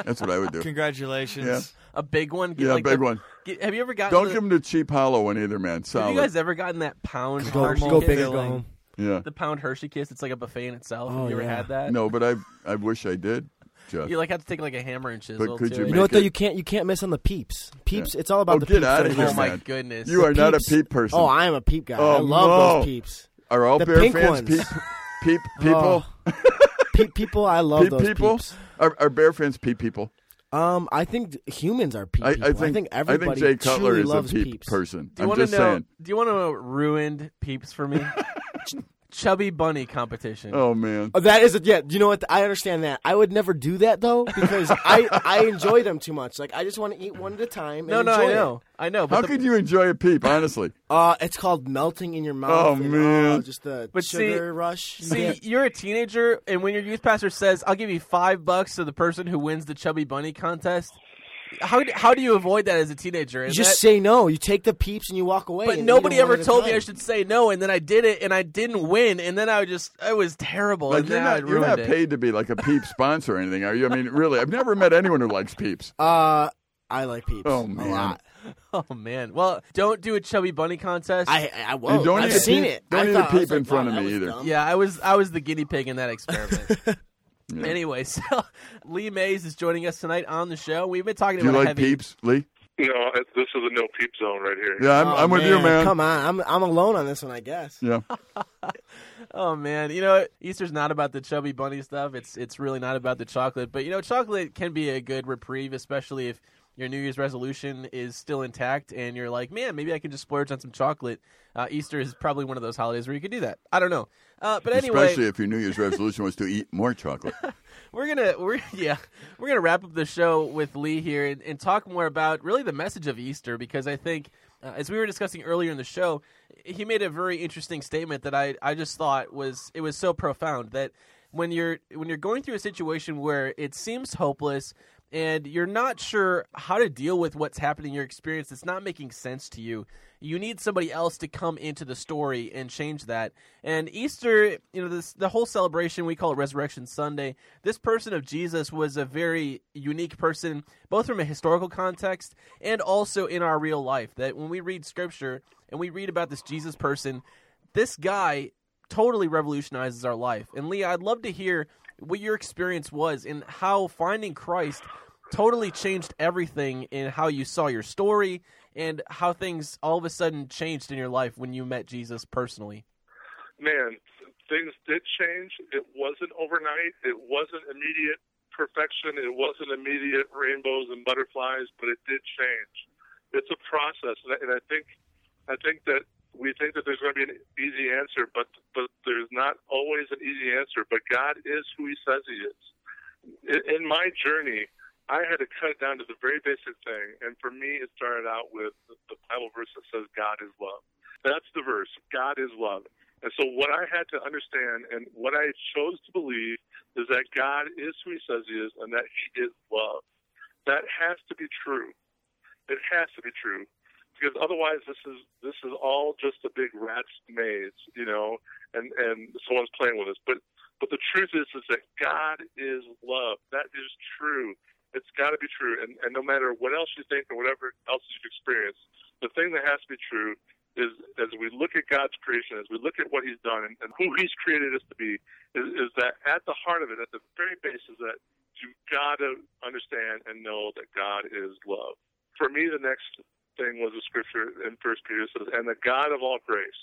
F: That's what I would do.
D: Congratulations.
F: Yeah.
C: A big one? Get
F: Yeah,
C: like
F: big
C: the-
F: one.
C: get- have you ever gotten
F: Don't
C: the,
F: give him the cheap hollow one either, man.
C: Have you guys ever gotten that pound
E: Go, go big or go home.
F: Yeah.
C: The pound Hershey kiss. It's like a buffet in itself.
E: Oh,
C: have you ever
E: yeah.
C: had that?
F: No, but I I wish I did, Jeff.
C: You like have to take like a hammer and chisel.
F: But
C: could
F: you
C: it.
E: You know what though? You can't you can't miss on the peeps. Peeps.
F: Yeah.
E: It's all about
F: Oh,
E: the
F: get
E: peeps.
F: outta
E: that
F: here,
E: are
C: Oh my goodness!
F: You are not a peep person.
E: Oh, I am a peep guy.
F: Oh,
E: I love
F: no.
E: those peeps.
F: Are all
E: the
F: bear
E: pink
F: fans
E: ones.
F: peep peep people?
E: Oh. Peep people. I love
F: peep
E: those
F: people?
E: peeps.
F: Are, are bear fans peep people?
E: Um, I think humans are peep
F: I,
E: people.
F: I think
E: everybody
F: Jay Cutler
E: truly
F: is a
E: loves
F: peep
E: peeps.
F: person.
C: Do you
F: I'm
C: want to
F: just
C: know?
F: saying.
C: Do you want to know ruined peeps for me? chubby bunny competition.
F: Oh man.
E: Oh, that is a, yeah. You know what? I understand that. I would never do that though because I I enjoy them too much. Like I just want to eat one at a time.
C: no,
E: and
C: no, I
E: enjoy
C: know,
E: It.
C: I know. But
F: How
C: the-
F: could you enjoy a peep? Honestly,
E: Uh, it's called melting in your mouth.
F: Oh,
E: and,
F: man.
E: uh, just the
C: But see-
E: sugar rush.
C: See, you're a teenager, and when your youth pastor says, "I'll give you five bucks to the person who wins the chubby bunny contest," how do- how do you avoid that as a teenager?
E: you just
C: that-
E: say no. You take the peeps and you walk away.
C: but nobody
E: eat 'em one
C: ever told me I should say no, and then I did it, and I didn't win, and then I was just I was terrible.
F: like
C: and
F: you're not you're
C: ruined
F: not
C: it.
F: paid to be like a peep sponsor or anything, are you? I mean, really, I've never met anyone who likes peeps.
E: Uh, I like peeps.
F: Oh,
E: a
F: man.
E: lot.
C: Oh man! Well, don't do a chubby bunny contest.
E: I I, I won't.
F: don't
E: I've seen
F: peep-
E: it.
F: don't
E: I
F: eat a
E: thought- I was
F: peep in front
E: wow,
F: of me either.
E: dumb.
C: yeah, I was I was the guinea pig in that experiment. Anyway, so Lee Mays is joining us tonight on the show. We've been talking
F: Do you
C: about
F: like
C: heavy.
F: peeps, Lee?
G: You know, it- this is a no peep zone right here.
F: Yeah, I'm,
E: Oh,
F: I'm with you, man.
E: Come on, I'm I'm alone on this one, I guess.
F: Yeah,
C: Oh man, you know Easter's not about the chubby bunny stuff. It's it's really not about the chocolate. But you know, chocolate can be a good reprieve, especially if your New Year's resolution is still intact and you're like, man, maybe I can just splurge on some chocolate. Uh, Easter is probably one of those holidays where you could do that. I don't know. Uh, but anyway,
F: especially if your New Year's resolution was to eat more chocolate.
C: we're gonna we're yeah we're gonna wrap up the show with Lee here and, and talk more about really the message of Easter because I think uh, as we were discussing earlier in the show, he made a very interesting statement that I I just thought was it was so profound that when you're when you're going through a situation where it seems hopeless and you're not sure how to deal with what's happening in your experience it's not making sense to you you need somebody else to come into the story and change that and easter you know this the whole celebration we call it resurrection sunday this person of jesus was a very unique person both from a historical context and also in our real life that when we read scripture and we read about this jesus person this guy totally revolutionizes our life. And Lee, I'd love to hear what your experience was and how finding Christ totally changed everything in how you saw your story and how things all of a sudden changed in your life when you met Jesus personally.
G: man, things did change. It wasn't overnight. It wasn't immediate perfection. It wasn't immediate rainbows and butterflies, but it did change. It's a process, and I, think, I think that we think that there's going to be an easy answer, but but there's not always an easy answer. But God is who He says He is. In, my journey, I had to cut down to the very basic thing, and for me, it started out with the Bible verse that says God is love. That's the verse. God is love. And so what I had to understand and what I chose to believe is that God is who he says he is and that he is love. That has to be true. It has to be true. Because otherwise this is this is all just a big rat's maze, you know, and, and someone's playing with us. But but the truth is is that God is love. That is true. It's gotta be true. And and no matter what else you think or whatever else you've experienced, the thing that has to be true is as we look at God's creation, as we look at what He's done and, and who He's created us to be, is, is that at the heart of it, at the very base, is that you've got to understand and know that God is love. For me, the next thing was a scripture in First Peter says, "And the God of all grace,"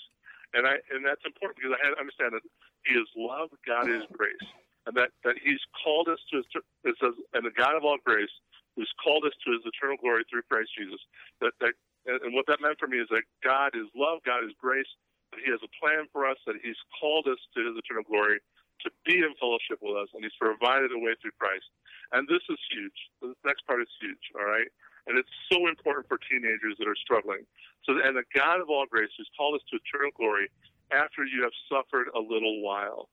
G: and I and that's important because I had to understand that He is love, God is grace, and that that He's called us to. It says, "And the God of all grace." Who's called us to his eternal glory through Christ Jesus. That, that and what that meant for me is that God is love, God is grace, that He has a plan for us, that He's called us to His eternal glory, to be in fellowship with us, and He's provided a way through Christ. And this is huge. This next part is huge, all right? And it's so important for teenagers that are struggling. So, and the God of all grace who's called us to eternal glory after you have suffered a little while,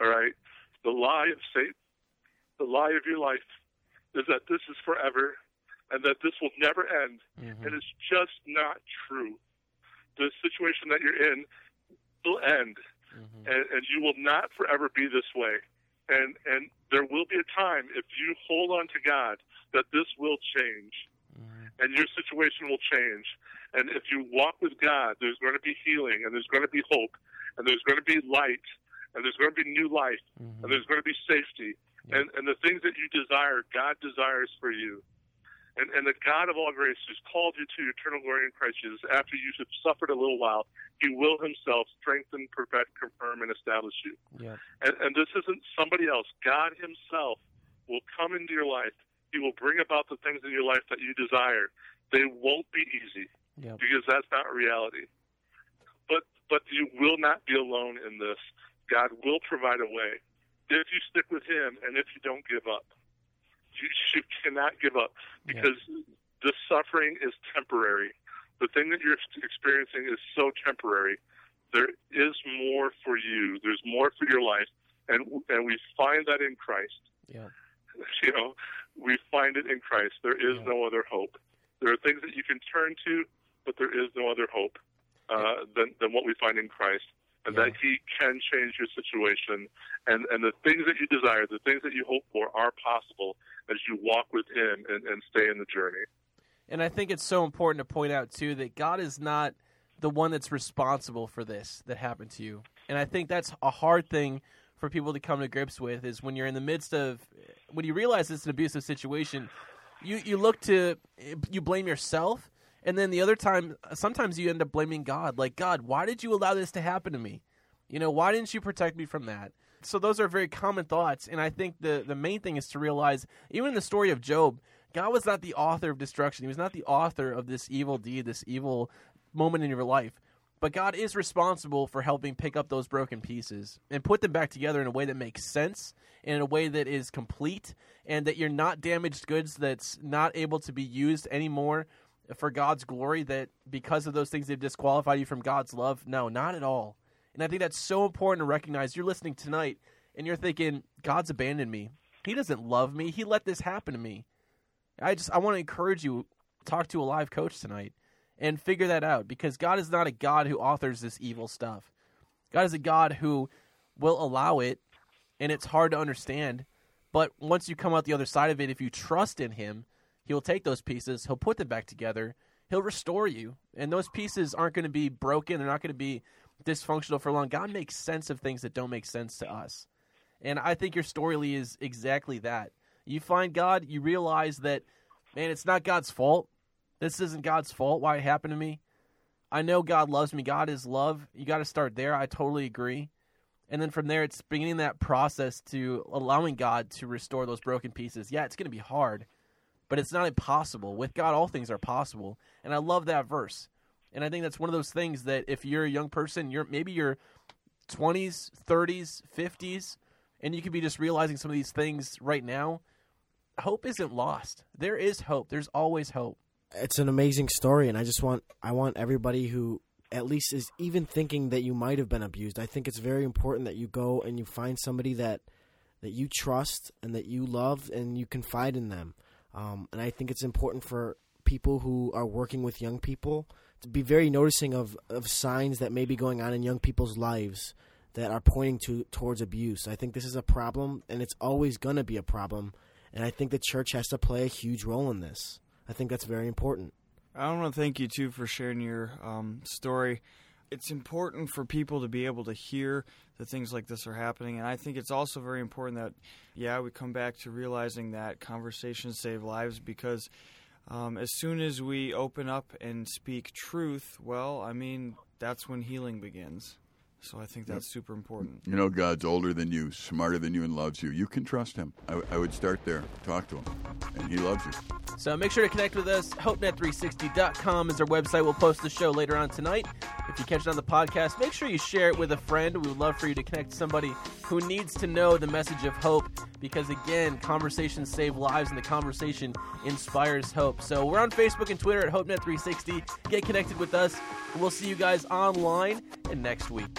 G: all right? The lie of Satan, the lie of your life, is that this is forever and that this will never end.
C: Mm-hmm.
G: And it's just not true. The situation that you're in will end,
C: Mm-hmm.
G: and, and you will not forever be this way. And and there will be a time if you hold on to God that this will change, mm-hmm. and your situation will change. And if you walk with God, there's going to be healing, and there's going to be hope, and there's going to be light, and there's going to be new life, mm-hmm. and there's going to be safety, and and the things that you desire, God desires for you. And, and the God of all grace who's called you to eternal glory in Christ Jesus, after you have suffered a little while, he will himself strengthen, perfect, confirm, and establish you.
C: Yeah.
G: And, and this isn't somebody else. God himself will come into your life. He will bring about the things in your life that you desire. They won't be easy
C: Yeah.
G: because that's not reality. But but you will not be alone in this. God will provide a way if you stick with Him and if you don't give up. You, you cannot give up because yeah. the suffering is temporary. The thing that you're experiencing is so temporary. There is more for you. There's more for your life, and and we find that in Christ.
C: Yeah.
G: You know, we find it in Christ. There is yeah. no other hope. There are things that you can turn to, but there is no other hope uh, than than what we find in Christ and yeah. that He can change your situation. And, and the things that you desire, the things that you hope for, are possible as you walk with Him and, and stay in the journey.
C: And I think it's so important to point out, too, that God is not the one that's responsible for this that happened to you. And I think that's a hard thing for people to come to grips with is when you're in the midst of when you realize it's an abusive situation you you look to you blame yourself and then the other time, sometimes you end up blaming God. Like, God, why did you allow this to happen to me? You know, why didn't you protect me from that? So those are very common thoughts. And I think the, the main thing is to realize, even in the story of Job, God was not the author of destruction. He was not the author of this evil deed, this evil moment in your life. But God is responsible for helping pick up those broken pieces and put them back together in a way that makes sense, in a way that is complete, and that you're not damaged goods that's not able to be used anymore for God's glory that because of those things they've disqualified you from God's love? No, not at all. And I think that's so important to recognize. You're listening tonight and you're thinking, God's abandoned me. He doesn't love me. He let this happen to me. I just I want to encourage you talk to a live coach tonight and figure that out because God is not a God who authors this evil stuff. God is a God who will allow it and it's hard to understand. But once you come out the other side of it, if you trust in him, He'll take those pieces, he'll put them back together, he'll restore you. And those pieces aren't going to be broken, they're not going to be dysfunctional for long. God makes sense of things that don't make sense to us. And I think your story Lee, is exactly that. You find God, you realize that, man, it's not God's fault. This isn't God's fault why it happened to me. I know God loves me. God is love. You got to start there. I totally agree. And then from there, it's beginning that process to allowing God to restore those broken pieces. Yeah, it's going to be hard but it's not impossible. With God, all things are possible. And I love that verse. And I think that's one of those things that if you're a young person, you're maybe you're 20s, 30s, 50s, and you could be just realizing some of these things right now. Hope isn't lost. There is hope. There's always hope.
E: It's an amazing story, and I just want I want everybody who at least is even thinking that you might have been abused. I think it's very important that you go and you find somebody that that you trust and that you love and you confide in them. Um, and I think it's important for people who are working with young people to be very noticing of, of signs that may be going on in young people's lives that are pointing to towards abuse. I think this is a problem, and it's always going to be a problem. And I think the church has to play a huge role in this. I think that's very important.
D: I want to thank you too for sharing your um, story it's important for people to be able to hear that things like this are happening. And I think it's also very important that, yeah, we come back to realizing that conversations save lives because um, as soon as we open up and speak truth, well, I mean, that's when healing begins. So I think that's super important.
F: You know, God's older than you, smarter than you, and loves you. You can trust Him. I would start there. Talk to Him, and He loves you.
C: So make sure to connect with us. HopeNet360.com is our website. We'll post the show later on tonight. If you catch it on the podcast, make sure you share it with a friend. We would love for you to connect to somebody who needs to know the message of hope because, again, conversations save lives and the conversation inspires hope. So we're on Facebook and Twitter at HopeNet360. Get connected with us. We'll see you guys online and next week.